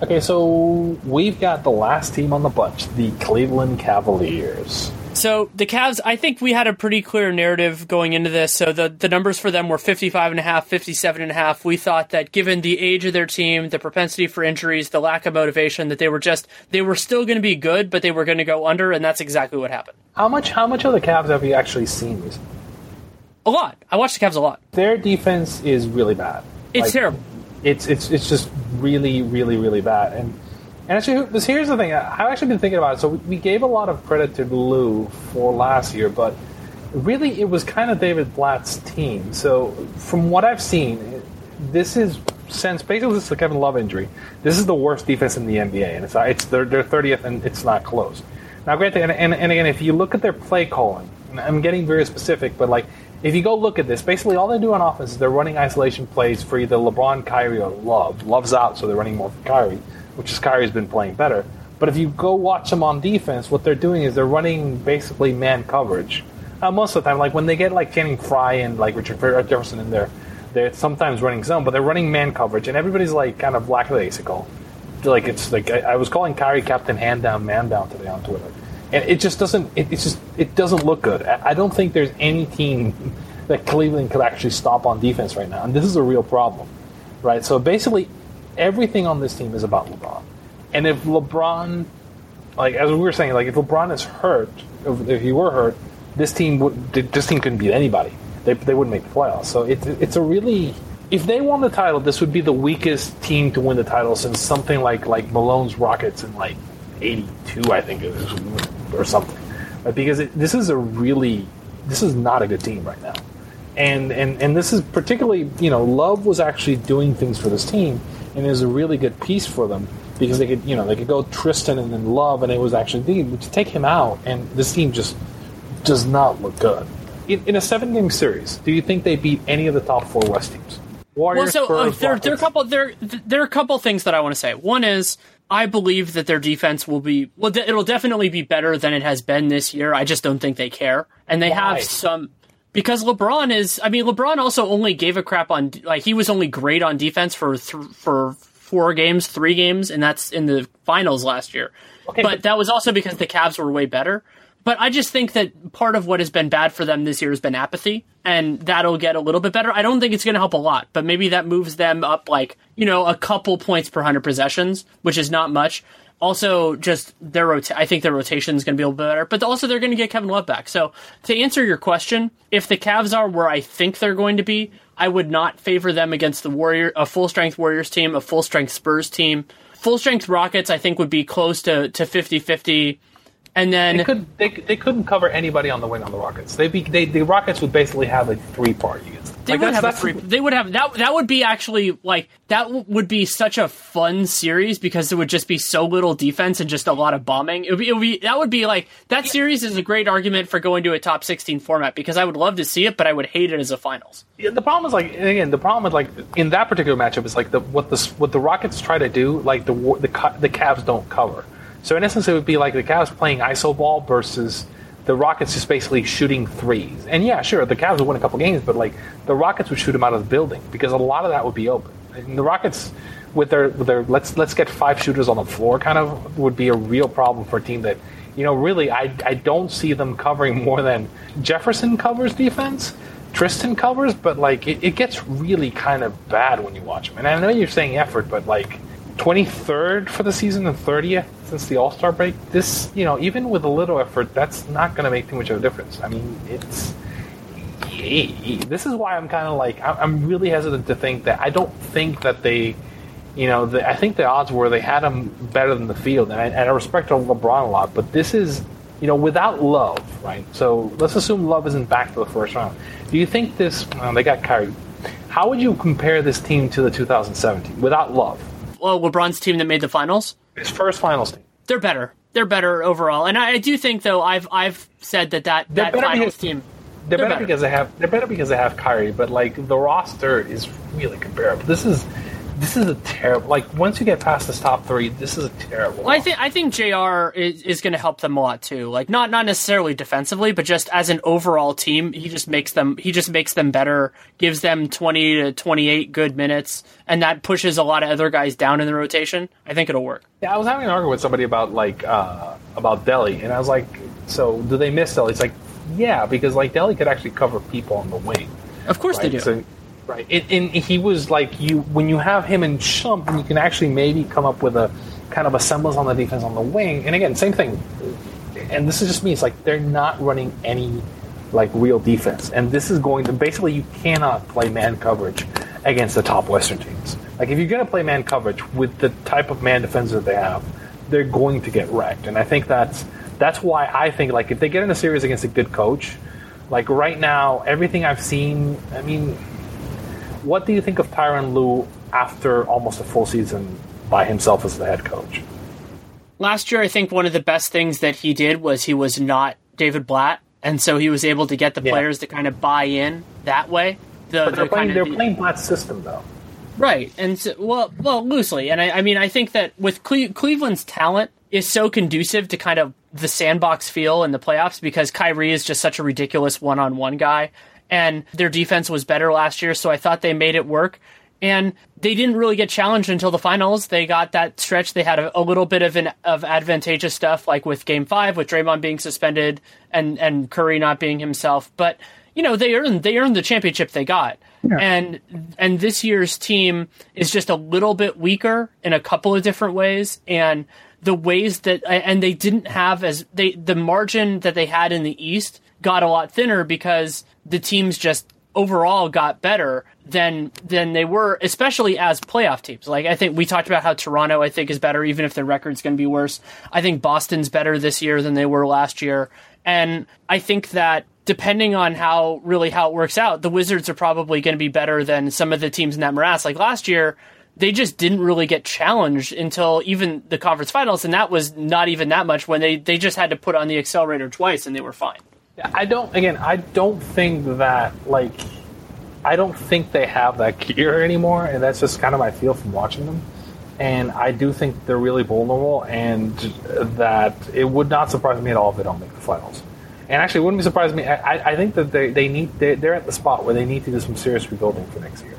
B: Okay, so we've got the last team on the bunch, the Cleveland Cavaliers.
A: So the Cavs, I think we had a pretty clear narrative going into this. So the, the numbers for them were 55 and a half, 57 and a half. We thought that given the age of their team, the propensity for injuries, the lack of motivation, that they were just, they were still going to be good, but they were going to go under, and that's exactly what happened.
B: How much? How much of the Cavs have you actually seen recently?
A: A lot. I watched the Cavs a lot.
B: Their defense is really bad.
A: It's
B: Like,
A: terrible.
B: It's it's it's just really really really bad. And and actually, this here's the thing. I've actually been thinking about it. So we, gave a lot of credit to Lue for last year, but really it was kind of David Blatt's team. So from what I've seen, this is since basically this is the Kevin Love injury. This is the worst defense in the NBA, and it's it's their thirtieth, and it's not close. Now, granted, and, and, and again, if you look at their play calling, I'm getting very specific, but like if you go look at this, basically all they do on offense is they're running isolation plays for either LeBron, Kyrie, or Love. Love's out, so they're running more for Kyrie, which is Kyrie's been playing better. But if you go watch them on defense, what they're doing is they're running basically man coverage. Uh, most of the time, like when they get like Channing Frye and like Richard Jefferson in there, they're sometimes running zone, but they're running man coverage, and everybody's like kind of lackadaisical. Like it's like I, I was calling Kyrie Captain Hand Down Man Down today on Twitter, and it just doesn't. It, it's just it doesn't look good. I, I don't think there's any team that Cleveland could actually stop on defense right now, and this is a real problem, right? So basically, everything on this team is about LeBron, and if LeBron, like as we were saying, like if LeBron is hurt, if, if he were hurt, this team would this team couldn't beat anybody. They, they wouldn't make the playoffs. So it's it's a really if they won the title, this would be the weakest team to win the title since something like like Malone's Rockets in like '82, I think it was, or something. Because it, this is a really this is not a good team right now, and and and this is particularly you know Love was actually doing things for this team, and it was a really good piece for them because they could you know they could go Tristan and then Love, and it was actually to take him out, and this team just does not look good. In, in a seven game series, do you think they beat any of the top four West teams?
A: Well,
B: Warriors,
A: so uh, there, there are a couple there there are a couple things that I want to say. One is I believe that their defense will be well. de- It'll definitely be better than it has been this year. I just don't think they care, and they
B: Why?
A: have some because LeBron is. I mean, LeBron also only gave a crap on like he was only great on defense for th- for four games, three games, and that's in the finals last year.
B: Okay,
A: but
B: but-
A: that was also because the Cavs were way better. But I just think that part of what has been bad for them this year has been apathy, and that'll get a little bit better. I don't think it's going to help a lot, but maybe that moves them up like, you know, a couple points per 100 possessions, which is not much. Also, just their rota- I think their rotation is going to be a little bit better, but also they're going to get Kevin Love back. So, to answer your question, if the Cavs are where I think they're going to be, I would not favor them against the Warrior, a full strength Warriors team, a full strength Spurs team. Full strength Rockets, I think, would be close to to 50 50. And then
B: They could they, they couldn't cover anybody on the wing on the Rockets. They be they the Rockets would basically have a three part them.
A: They
B: Like,
A: would have a three. They would have that. That would be actually like that would be such a fun series because there would just be so little defense and just a lot of bombing. It would be, it would be that would be like that series is a great argument for going to a top sixteen format because I would love to see it, but I would hate it as a finals.
B: Yeah, the problem is like again the problem with like in that particular matchup is like the what the what the Rockets try to do like the the the Cavs don't cover. So in essence, it would be like the Cavs playing iso ball versus the Rockets just basically shooting threes. And yeah, sure, the Cavs would win a couple games, but like the Rockets would shoot them out of the building because a lot of that would be open. And the Rockets with their with their let's let's get five shooters on the floor kind of would be a real problem for a team that you know really I I don't see them covering more than Jefferson covers defense. Tristan covers, but like it, it gets really kind of bad when you watch them. And I know you're saying effort, but like 23rd for the season and 30th since the All Star break. This, you know, even with a little effort, that's not going to make too much of a difference. I mean, it's. This is why I'm kind of like I'm really hesitant to think that I don't think that they, you know, the, I think the odds were they had him better than the field, and I, and I respect LeBron a lot, but this is, you know, without Love, right? So let's assume Love isn't back to the first round. Do you think this? Well, they got Kyrie. How would you compare this team to the 2017 without Love?
A: Well, LeBron's team that made the finals.
B: His first finals team.
A: They're better. They're better overall, and I, I do think though I've I've said that that, that finals because, team.
B: They're, they're better, better, because they have they're better because they have Kyrie, but like the roster is really comparable. This is this is a terrible. Like once you get past this top three, this is a terrible.
A: Well, I think I think Jr. is, is going to help them a lot too. Like not not necessarily defensively, but just as an overall team, he just makes them he just makes them better. Gives them twenty to twenty eight good minutes, and that pushes a lot of other guys down in the rotation. I think it'll work.
B: Yeah, I was having an argument with somebody about like uh, about Delly, and I was like, so do they miss Delly? It's like, yeah, because like Delly could actually cover people on the wing.
A: Of course right? they do.
B: So, Right. and he was like you when you have him and Shump, you can actually maybe come up with a kind of a semblance on the defense on the wing. And again, same thing. And this is just me. It's like they're not running any like real defense, and this is going to basically you cannot play man coverage against the top Western teams. Like if you're going to play man coverage with the type of man defense that they have, they're going to get wrecked. And I think that's that's why I think like if they get in a series against a good coach, like right now, everything I've seen, I mean, what do you think of Tyronn Lue after almost a full season by himself as the head coach?
A: Last year, I think one of the best things that he did was he was not David Blatt, and so he was able to get the yeah. players to kind of buy in that way.
B: The, but they're, the playing, they're the, playing Blatt's system, though.
A: Right, and so, well, well, loosely, and I, I mean, I think that with Cle- Cleveland's talent is so conducive to kind of the sandbox feel in the playoffs because Kyrie is just such a ridiculous one-on-one guy and their defense was better last year, so I thought they made it work. And they didn't really get challenged until the finals. They got that stretch. They had a, a little bit of an of advantageous stuff, like with Game Five, with Draymond being suspended and and Curry not being himself. But you know they earned they earned the championship they got. Yeah. And and this year's team is just a little bit weaker in a couple of different ways. And the ways that and they didn't have as they the margin that they had in the East got a lot thinner because the teams just overall got better than than they were, especially as playoff teams. Like I think we talked about how Toronto I think is better, even if their record's going to be worse. I think Boston's better this year than they were last year, and I think that depending on how really how it works out, the Wizards are probably going to be better than some of the teams in that morass. Like last year, they just didn't really get challenged until even the conference finals, and that was not even that much when they they just had to put on the accelerator twice and they were fine.
B: I don't. Again, I don't think that like I don't think they have that gear anymore, and that's just kind of my feel from watching them. And I do think they're really vulnerable, and that it would not surprise me at all if they don't make the finals. And actually, wouldn't be surprising me. I, I think that they, they need they, they're at the spot where they need to do some serious rebuilding for next year,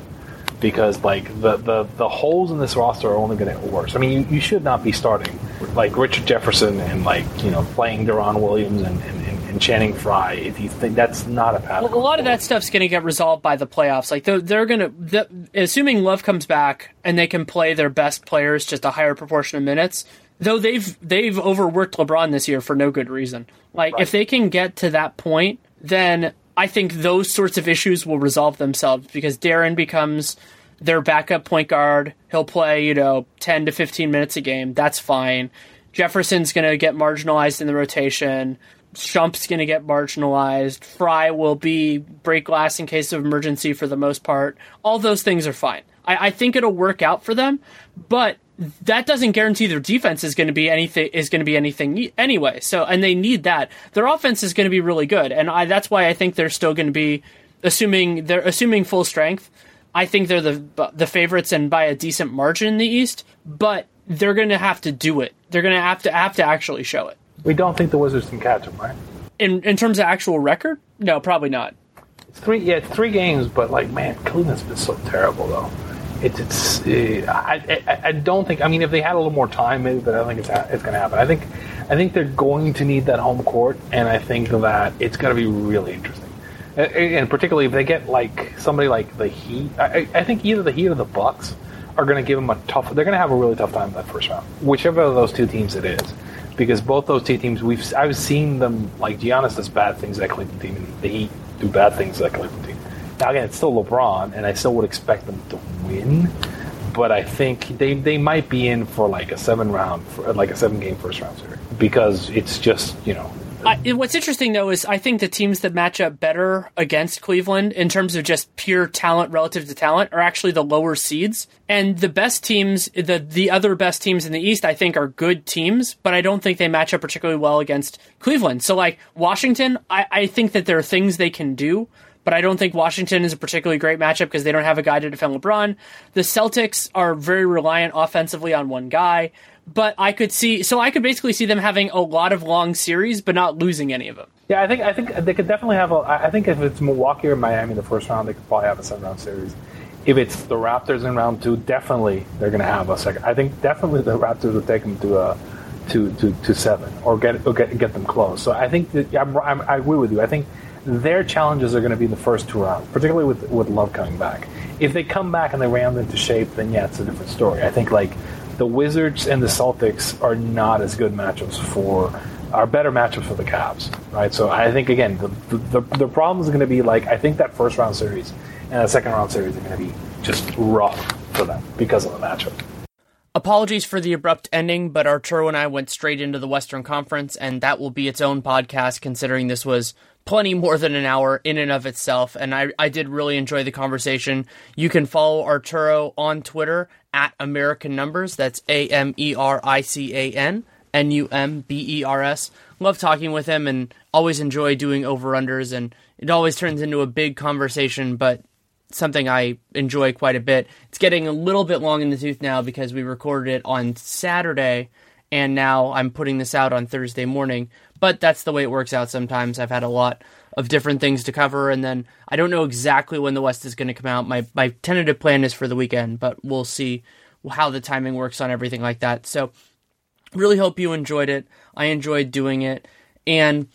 B: because like the the, the holes in this roster are only going to get worse. I mean, you, you should not be starting like Richard Jefferson and like you know playing Deron Williams and and Channing Frye. If you think that's not a path,
A: well, a lot of that stuff's going to get resolved by the playoffs. Like they're, they're going to, assuming Love comes back and they can play their best players just a higher proportion of minutes. Though they've they've overworked LeBron this year for no good reason. Like right. if they can get to that point, then I think those sorts of issues will resolve themselves because Deron becomes their backup point guard. He'll play, you know, 10 to 15 minutes a game. That's fine. Jefferson's going to get marginalized in the rotation. Shump's going to get marginalized. Frye will be break glass in case of emergency for the most part. All those things are fine. I, I think it'll work out for them, but that doesn't guarantee their defense is going to be anything is going to be anything anyway. So, and they need that. Their offense is going to be really good, and I, that's why I think they're still going to be assuming they're assuming full strength. I think they're the the favorites and by a decent margin in the East, but they're going to have to do it. They're going to have to have to actually show it.
B: We don't think the Wizards can catch them, right?
A: In in terms of actual record, no, probably not.
B: It's three, yeah, it's three games, but like, man, Cleveland's been so terrible though. It's, it's uh, I, I, I don't think. I mean, if they had a little more time, maybe, but I think it's it's going to happen. I think I think they're going to need that home court, and I think that it's going to be really interesting. And particularly if they get like somebody like the Heat, I, I think either the Heat or the Bucks are going to give them a tough. They're going to have a really tough time in that first round, whichever of those two teams it is, because both those two teams we've I've seen them like Giannis does bad things at Cleveland team, and the Heat do bad things at Cleveland team. Now again, it's still LeBron, and I still would expect them to win, but I think they they might be in for like a seven round, for, like a seven game first round series because it's just you know
A: I, what's interesting though is I think the teams that match up better against Cleveland in terms of just pure talent relative to talent are actually the lower seeds, and the best teams, the the other best teams in the East, I think are good teams, but I don't think they match up particularly well against Cleveland. So like Washington, I, I think that there are things they can do. But I don't think Washington is a particularly great matchup because they don't have a guy to defend LeBron. The Celtics are very reliant offensively on one guy but I could see so I could basically see them having a lot of long series, but not losing any of them.
B: Yeah, I think I think they could definitely have a. I think if it's Milwaukee or Miami in the first round, they could probably have a seven round series. If it's the Raptors in round two, definitely they're going to have a second. I think definitely the Raptors will take them to a to, to, to seven or get or get get them close. So I think that I'm, I'm, I agree with you. I think their challenges are going to be the first two rounds, particularly with with Love coming back. If they come back and they round into shape, then yeah, it's a different story. I think like the Wizards and the Celtics are not as good matchups for are better matchups for the Cavs, right? So I think again the the, the problem is going to be like I think that first round series and the second round series are going to be just rough for them because of the matchup.
A: Apologies for the abrupt ending, but Arturo and I went straight into the Western Conference, and that will be its own podcast considering this was plenty more than an hour in and of itself. And I, I did really enjoy the conversation. You can follow Arturo on Twitter at American Numbers. That's A M E R I C A N N U M B E R S. Love talking with him and always enjoy doing over unders. And it always turns into a big conversation, but something I enjoy quite a bit. It's getting a little bit long in the tooth now because we recorded it on Saturday and now I'm putting this out on Thursday morning. But that's the way it works out sometimes. I've had a lot of different things to cover, and then I don't know exactly when the West is going to come out. My my tentative plan is for the weekend, but we'll see how the timing works on everything like that. So, really hope you enjoyed it. I enjoyed doing it, and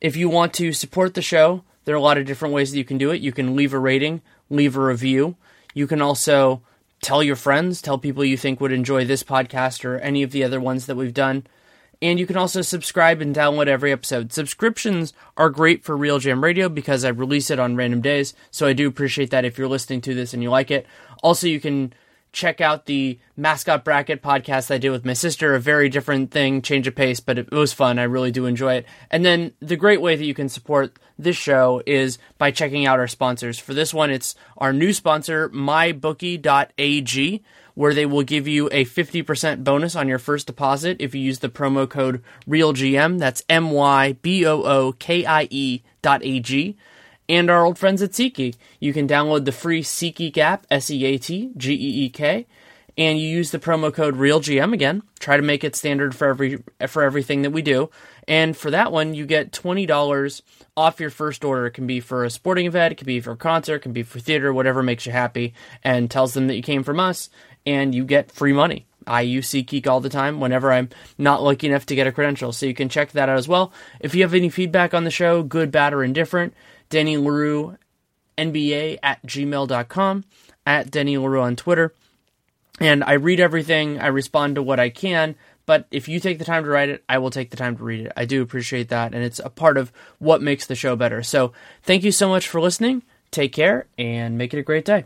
A: if you want to support the show, there are a lot of different ways that you can do it. You can leave a rating leave a review. You can also tell your friends, tell people you think would enjoy this podcast or any of the other ones that we've done. And you can also subscribe and download every episode. Subscriptions are great for RealGM Radio because I release it on random days. So I do appreciate that if you're listening to this and you like it. Also, you can check out the mascot bracket podcast I did with my sister. A very different thing, change of pace, but it was fun. I really do enjoy it. And then the great way that you can support this show is by checking out our sponsors. For this one, it's our new sponsor, mybookie.ag, where they will give you a 50% bonus on your first deposit if you use the promo code REALGM. That's M Y B O O K I E dot A G and our old friends at SeatGeek. You can download the free SeatGeek app, S E A T G E E K, and you use the promo code RealGM again. Try to make it standard for every for everything that we do. And for that one, you get twenty dollars off your first order. It can be for a sporting event, it can be for a concert, it can be for theater, whatever makes you happy, and tells them that you came from us, and you get free money. I use SeatGeek all the time whenever I'm not lucky enough to get a credential. So you can check that out as well. If you have any feedback on the show, good, bad, or indifferent, Danny Leroux, NBA at gmail.com, at Danny Leroux on Twitter. And I read everything, I respond to what I can, but if you take the time to write it, I will take the time to read it. I do appreciate that, and it's a part of what makes the show better. So thank you so much for listening. Take care and make it a great day.